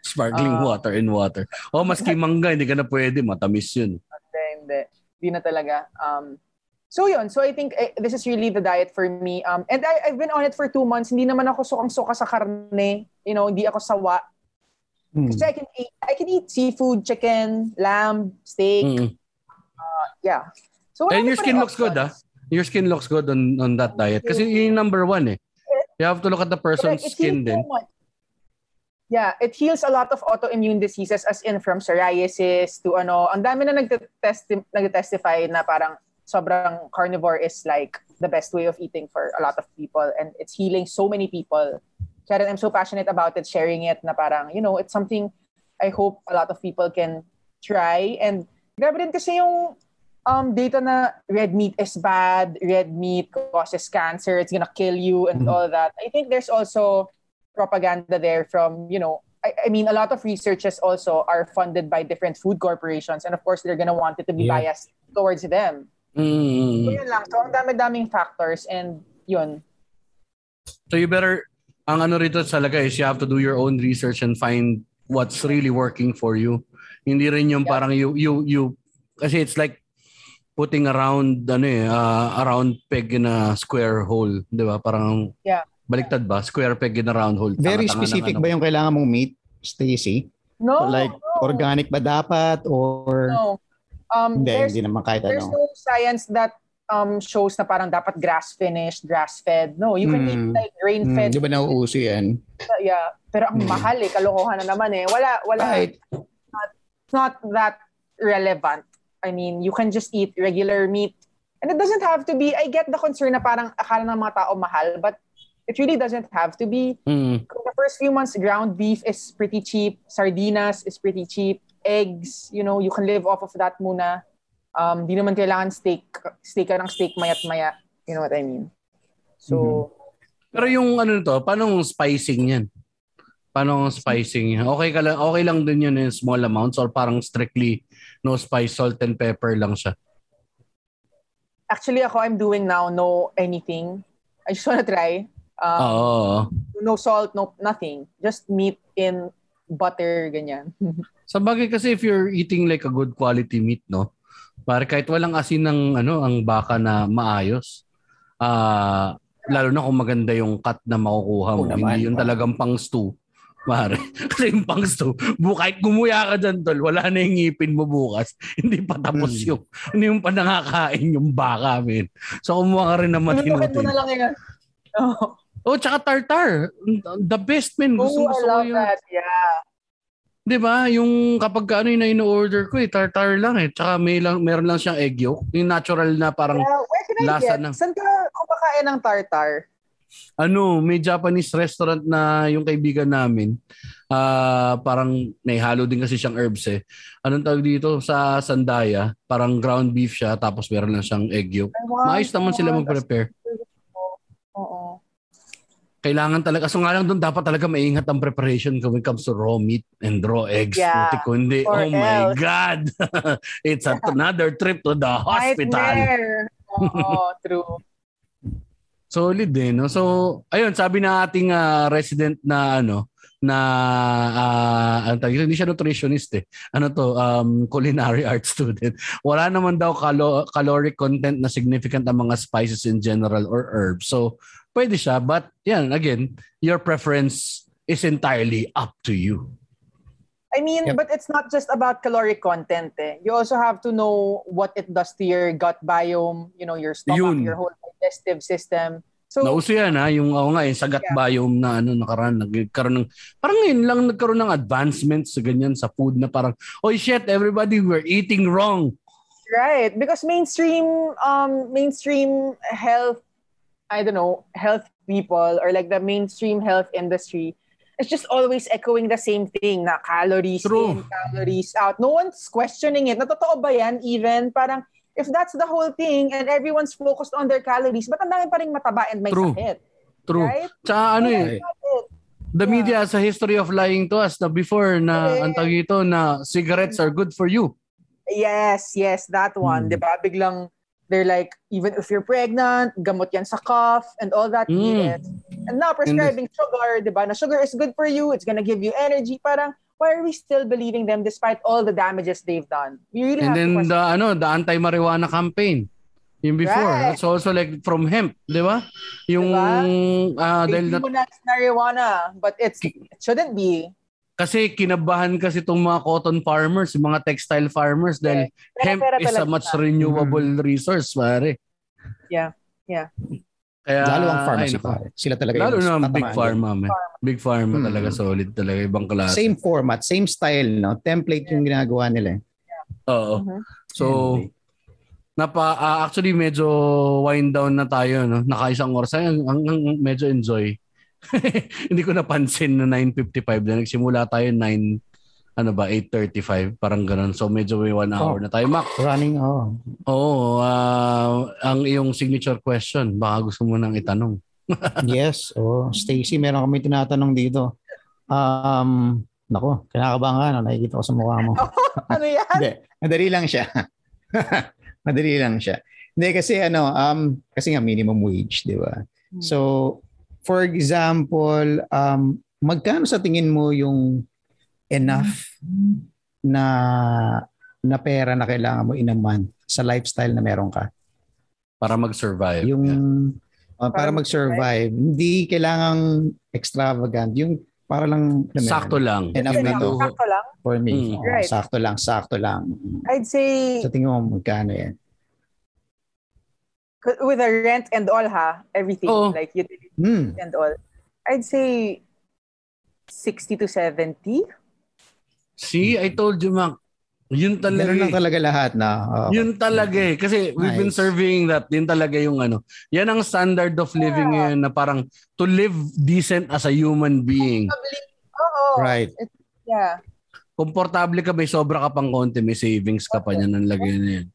Sparkling Ah. water and water. Oh, maski mangga, hindi ka na pwede. Matamis yun. Hindi, hindi. Hindi na talaga. Um, so yun. So I think eh, this is really the diet for me. Um, and I, I've been on it for two months. Hindi naman ako sukang-suka sa karne. You know, hindi ako sawa. Hmm. Kasi I can eat, I can eat seafood, chicken, lamb, steak. Mm. Yeah. So And your skin looks good, ah. Your skin looks good on on that diet. Kasi yun number one eh. You have to look at the person's Correct. Skin din. so much. Yeah, it heals a lot of autoimmune diseases as in from psoriasis to ano, ang dami na nagtesti- nagtestify na parang sobrang carnivore is like the best way of eating for a lot of people and it's healing so many people. Rin I'm so passionate about it, sharing it na parang, you know, it's something I hope a lot of people can try. And grabe rin kasi yung um, data na red meat is bad, red meat causes cancer, it's gonna kill you and Mhm. all that. I think there's also propaganda there from, you know, I, I mean, a lot of researches also are funded by different food corporations. And of course, they're gonna want it to be Yeah. biased towards them. So Mm. yun lang. So ang dami-daming factors and yun. So you better, ang ano rito talaga is you have to do your own research and find what's really working for you. Hindi rin yung Yeah. parang you, you, you, kasi it's like putting around, ano eh, uh, around peg in a square hole. Di ba? Parang, Yeah. baliktad ba? Square peg in a round hole. Very Tanga-tanga specific ano. ba yung kailangan mong meat, Stacy? No. like no, organic ba dapat or No. Um, hindi, there's, hindi naman kahit there's ano. no science that um shows na parang dapat grass finished, grass fed. No, you can Hmm. eat like grain Hmm, fed. di ba nauuso yan? yeah. Pero ang Hmm. mahal eh, kalokohan na naman eh. Wala wala Right. it's not that relevant. I mean, you can just eat regular meat. And it doesn't have to be, I get the concern na parang akala ng mga tao mahal, but it really doesn't have to be. Mm. The first few months, ground beef is pretty cheap. Sardinas is pretty cheap. Eggs, you know, you can live off of that muna. Um, di naman kailangan steak, steak ka ng steak mayat maya. You know what I mean? So, Pero yung ano to, paano ang spicing yan? Paano ang spicing yan? Okay, ka lang, okay lang din yun in small amounts or parang strictly no spice, salt and pepper lang siya? actually ako, I'm doing now no anything. I just wanna try. Um, Oo. no salt, no nothing. Just meat in butter, ganyan. Sa bagay kasi if you're eating like a good quality meat, no? Para kahit walang asin ng ano, ang baka na maayos. Ah, lalo na kung maganda yung cut na makukuha mo. Oo naman. Hindi yung talagang pang stew. Pare. Kasi yung pang stew, bu kahit gumuya ka dyan, tol, wala na yung ngipin mo bukas. Hindi pa tapos Hmm. yung, hindi yung pa nakakain yung baka, men. So kumuha ka rin ng matino. Bakit mo na lang yan? Oh, Oh, tsaka tartar. The best, men. Gusto, oh I gusto ko love yung, that. Yeah. 'Di ba? Yung kapag ka ano yung in-order ko eh, tartar lang eh. Tsaka may lang meron lang siyang egg yolk. Yung natural na parang yeah. Where can I lasa get? ng- Saan ka kumakain ng tartar? ano, may Japanese restaurant na yung kaibigan namin. ah, parang naihalo din kasi siyang herbs eh. Anong tawag dito sa sandaya? Parang ground beef siya tapos meron lang siyang egg yolk. Maayos naman sila mag-prepare. Oo. Kailangan talaga, so nga lang doon dapat talaga maingat ang preparation when it comes to raw meat and raw eggs. Yeah. Puti kundi, Or oh my else. God! It's a- another trip to the hospital. Nightmare. Oo, true. Solid din, no? So, ayun, sabi na ating ah, resident na ano, na uh, ano dito? hindi siya nutritionist eh. Ano to, um, culinary arts student. Wala naman daw calo- caloric content na significant ang mga spices in general or herbs. So, pwede siya. But, yan, again, your preference is entirely up to you. I mean, Yep. but it's not just about caloric content. Eh. You also have to know what it does to your gut biome, you know, your stomach, Yun. your whole digestive system. So, Nauso yan ha, yung ako nga, yung sagat Yeah. biome na ano, nakaraan, nagkaroon ng, parang ngayon lang nagkaroon ng advancements sa ganyan sa food na parang, oh shit, everybody, we're eating wrong. right, because mainstream, um, mainstream health, I don't know, health people or like the mainstream health industry, it's just always echoing the same thing na calories True. in, calories out. No one's questioning it. Natotoo ba yan even? Parang, if that's the whole thing and everyone's focused on their calories, ba't ang dami pa rin mataba and may True. sakit? True. Right? Tsaka ano eh, the Yeah. media has a history of lying to us na before na Correct. ang tawag ito na cigarettes are good for you. Yes, yes, that one. Mm. Di ba? Biglang, they're like, even if you're pregnant, gamot yan sa cough and all that. Mm. And now prescribing sugar, di ba? Na sugar is good for you. It's gonna give you energy. Parang, why are we still believing them despite all the damages they've done? We really And have then the ano, the anti-marijuana campaign. Yung before, Right. that's also like from hemp, di ba? Yung Diba? ah, dahil na, Demonized marijuana, but it's it shouldn't be. Kasi kinabahan kasi itong mga cotton farmers, mga textile farmers dahil Pera- hemp pera is a much siya. renewable resource, pare. Yeah, yeah. Kaya, Lalo ang ay, pharmacy nako. pare. Sila talaga Lalo yung na ang big pharma, man. Big pharma Hmm. talaga solid talaga ibang klase. Same format, same style, no? Template yung ginagawa nila. eh. Oo. Mhm. So, napa ah, actually medyo wind down na tayo no. Nakaisang oras ay ang, ang, ang- medyo enjoy. Hindi ko napansin na 9:55 na nagsimula tayo 9 ano ba 8:35 parang ganun. So medyo may one hour Oh. na tayo. Mac, Running, oh. oo, ah, ang iyong signature question, baka gusto mo nang itanong. yes, oh. Stacy, meron kami tinatanong dito. Um, nako, kinakabahan ka, no? nakikita ko sa mukha mo. ano yan? Hindi, madali lang siya. madali lang siya. Hindi kasi ano, um, kasi nga minimum wage, di ba? Hmm. So, for example, um, magkano sa tingin mo yung enough na na pera na kailangan mo in a month sa lifestyle na meron ka? Para mag-survive. Yung Yeah. uh, para Para mag-survive, hindi kailangang extravagant, yung para lang Sakto lang. Enough na lang, to. sakto lang. for me. Mm. Right. Sakto lang, sakto lang. I'd say Sa tingin mo magkano yan? With the rent and all ha, everything Oo. like utilities Hmm. and all. I'd say 60 to 70. See, I told you, Mac. Yun talaga. Meron lang eh. talaga lahat na. oo. Yun talaga eh. Kasi we've been Nice. surveying that. Yun talaga yung ano. Yan ang standard of living Yeah. ngayon na parang to live decent as a human being. Oo. Right. Yeah. Komportable ka, may sobra ka pang konti, may savings ka pa niyan ng lagay na yan.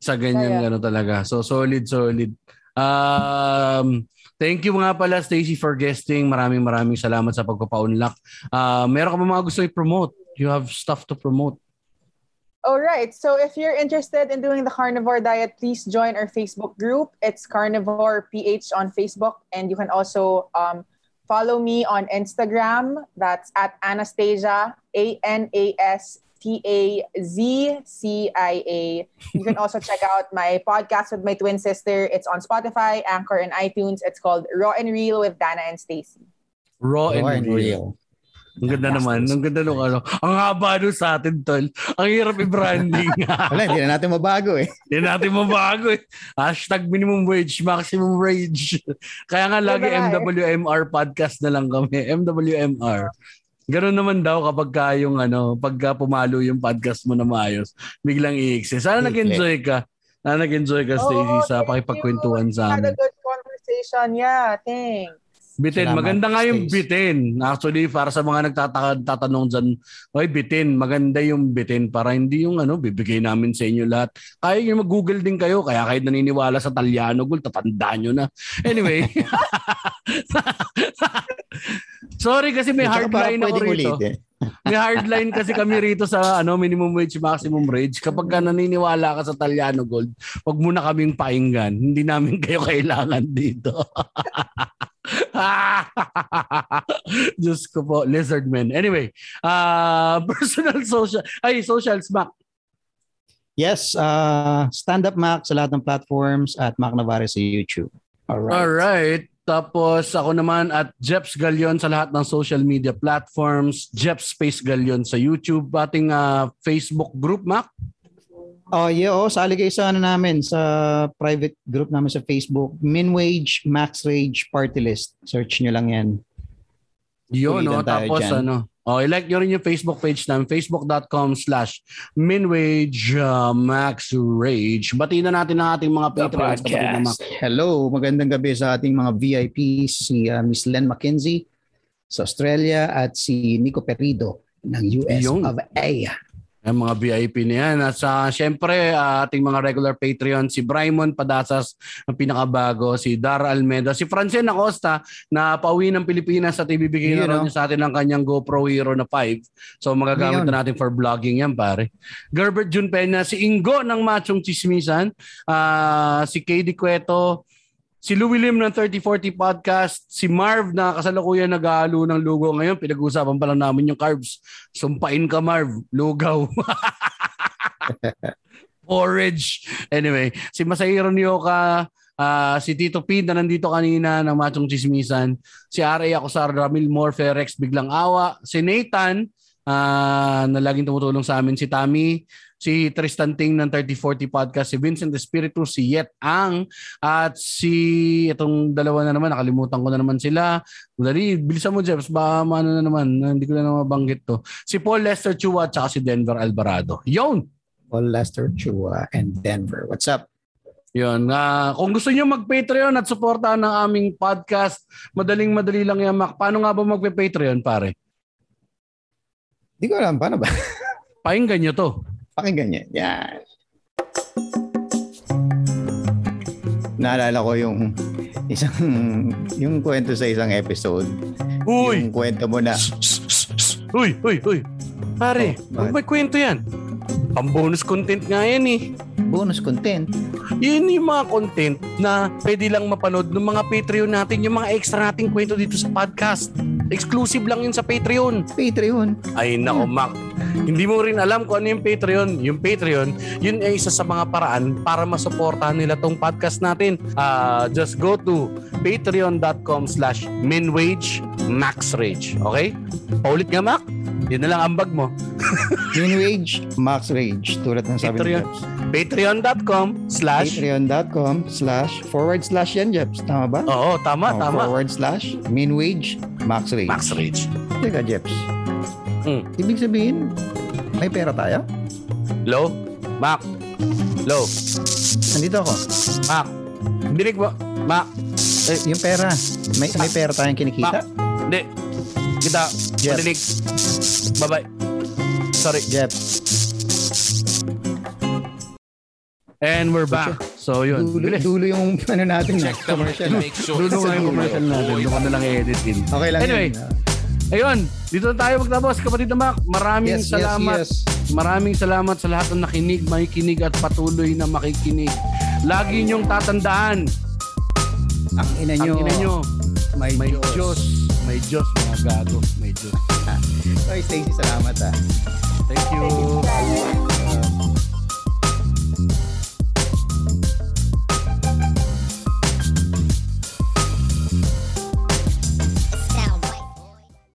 Sa ganyan Kaya- ano talaga. So solid, solid. Um, thank you nga pala Stacy for guesting. Maraming maraming salamat sa pagpapaunlak. Uh, meron ka ba mga gusto i-promote? You have stuff to promote. All right. So if you're interested in doing the carnivore diet, please join our Facebook group. It's Carnivore PH on Facebook, and you can also um, follow me on Instagram. That's at Anastasia A N A S T A Z C I A. You can also check out my podcast with my twin sister. It's on Spotify, Anchor, and iTunes. It's called Raw and Real with Dana and Stacy. Raw and Raw and real. real. Ang ganda naman. Ang ganda nung ano. Ang haba nun sa atin, tol. Ang hirap i-branding. Wala, hindi na natin mabago eh. Hindi natin mabago eh. Hashtag minimum wage, maximum wage. Kaya nga lagi Diba? MWMR podcast na lang kami. MWMR. Ganun naman daw kapag ka yung ano, pagka pumalo yung podcast mo na maayos, biglang i-exist. Sana nag-enjoy ka. Sana nag-enjoy ka, Stacey, Oh, sa pakipagkwentuhan sa We had amin. a good conversation. Yeah, thanks. Bitin. Salamat, Maganda nga yung Stace. bitin. Actually, para sa mga nagtatanong dyan, oy, bitin. Maganda yung bitin para hindi yung ano, bibigay namin sa inyo lahat. Kaya nyo mag-google din kayo. Kaya kayo naniniwala sa Talyano Gold, tatandaan nyo na. Anyway. Sorry kasi may hardline ako rito. ulitin. May hardline kasi kami rito sa ano minimum wage, maximum wage. Kapag ka naniniwala ka sa Talyano Gold, wag mo na kaming painggan. Hindi namin kayo kailangan dito. Diyos ko po, lizard men. Anyway, uh, personal social, ay, social smack. Yes, uh, Stand Up Mac sa lahat ng platforms at Mac Navarre sa YouTube. Alright. Alright. Tapos ako naman at Jeps Galion sa lahat ng social media platforms. Jeps Space Galion sa YouTube. Ating uh, Facebook group, Mac. Oh, yeah, oh, sali kayo sa ano namin, sa private group namin sa Facebook, Minwage Max Rage Party List. Search nyo lang yan. Yun, no? Tayo Tapos dyan. ano, oh, i-like nyo rin yung Facebook page namin, facebook.com slash minwage uh, max rage. Batiin na natin ang ating mga patrons. Mac. Hello, magandang gabi sa ating mga VIPs, si uh, Miss Len McKenzie sa Australia at si Nico Perido ng US Yun. of A. Ang mga VIP na yan. At sa, syempre, uh, ating mga regular Patreon, si Brymon Padasas, ang pinakabago, si Dar Almeida, si Francine Acosta, na pauwi ng Pilipinas at ibibigay na niya sa atin ang kanyang GoPro Hero na 5. So magagamit na natin for vlogging yan, pare. Gerbert Jun Peña, si Ingo ng Machong Chismisan, ah, si KD Cueto, si Louie Lim ng 3040 Podcast, si Marv na kasalukuyan nag-aalo ng lugo ngayon. Pinag-uusapan pa lang namin yung carbs. Sumpain ka Marv, lugaw. Porridge. Anyway, si Masahiro Nyoka, ah, si Tito P na nandito kanina ng Machong Chismisan, si R.A. Acosar, Ramil Morfe, Rex Biglang Awa, si Nathan, ah, na laging tumutulong sa amin, si Tammy, si Tristan Ting ng 3040 Podcast, si Vincent Espiritu, si Yet Ang, at si itong dalawa na naman, nakalimutan ko na naman sila. Dali, bilisan mo Jeps, baka ano na naman, hindi ko na naman mabanggit to. Si Paul Lester Chua at si Denver Alvarado. Yun! Paul Lester Chua and Denver. What's up? Yun. ah, kung gusto niyo mag-Patreon at suportahan ng aming podcast, madaling madali lang yan, Mac. Paano nga ba mag-Patreon, pare? Di ko alam, paano ba? Pakinggan nyo to. Pakinggan niya. Yan. Naalala ko yung isang yung kwento sa isang episode. Uy! Yung kwento mo na Uy, uy, uy. Pare, Oh, may kwento yan. Pang bonus content nga yan eh. bonus content. Yun yung mga content na pwede lang mapanood ng mga Patreon natin, yung mga extra nating kwento dito sa podcast. Exclusive lang yun sa Patreon. Patreon. Ay nako, Mac. Hindi mo rin alam kung ano yung Patreon. Yung Patreon, yun ay isa sa mga paraan para masuportahan nila tong podcast natin. Ah, just go to patreon.com slash minwagemaxrage. Okay? Paulit nga, Mac. Yun na lang ambag mo. Minwage, Max Rage. Tulad ng sabi Patreon. ni. Patreon.com slash Patreon.com slash forward slash yan, Jeps. Tama ba? Oo, tama, Oh, tama. Forward slash Minwage, Max Rage. Max Rage. Teka, Jeps. Hmm. Ibig sabihin, may pera tayo? Low? Mac? Low? Nandito ako. Mac? Dinig mo? Mac? Eh, yung pera. May, may pera tayong kinikita? Hindi. Kita. Jeff. Bye-bye. Sorry. Jeps. And we're back. So yun. Dulo, Bilis. dulo yung ano natin. Check the commercial. make sure Dulo nga yung commercial natin. Doon ka na lang i-edit in. Okay lang Anyway. yun. Ayun. Dito na tayo magtapos. Kapatid na Mac, maraming Yes, yes, salamat. yes. Maraming salamat sa lahat ng nakinig, makikinig at patuloy na makikinig. Lagi niyong tatandaan. Ang ina Ang nyo. ina nyo, May, may Diyos. Diyos. May Diyos, mga gago. May Diyos. Oy, Stacey, salamat ah. Thank you.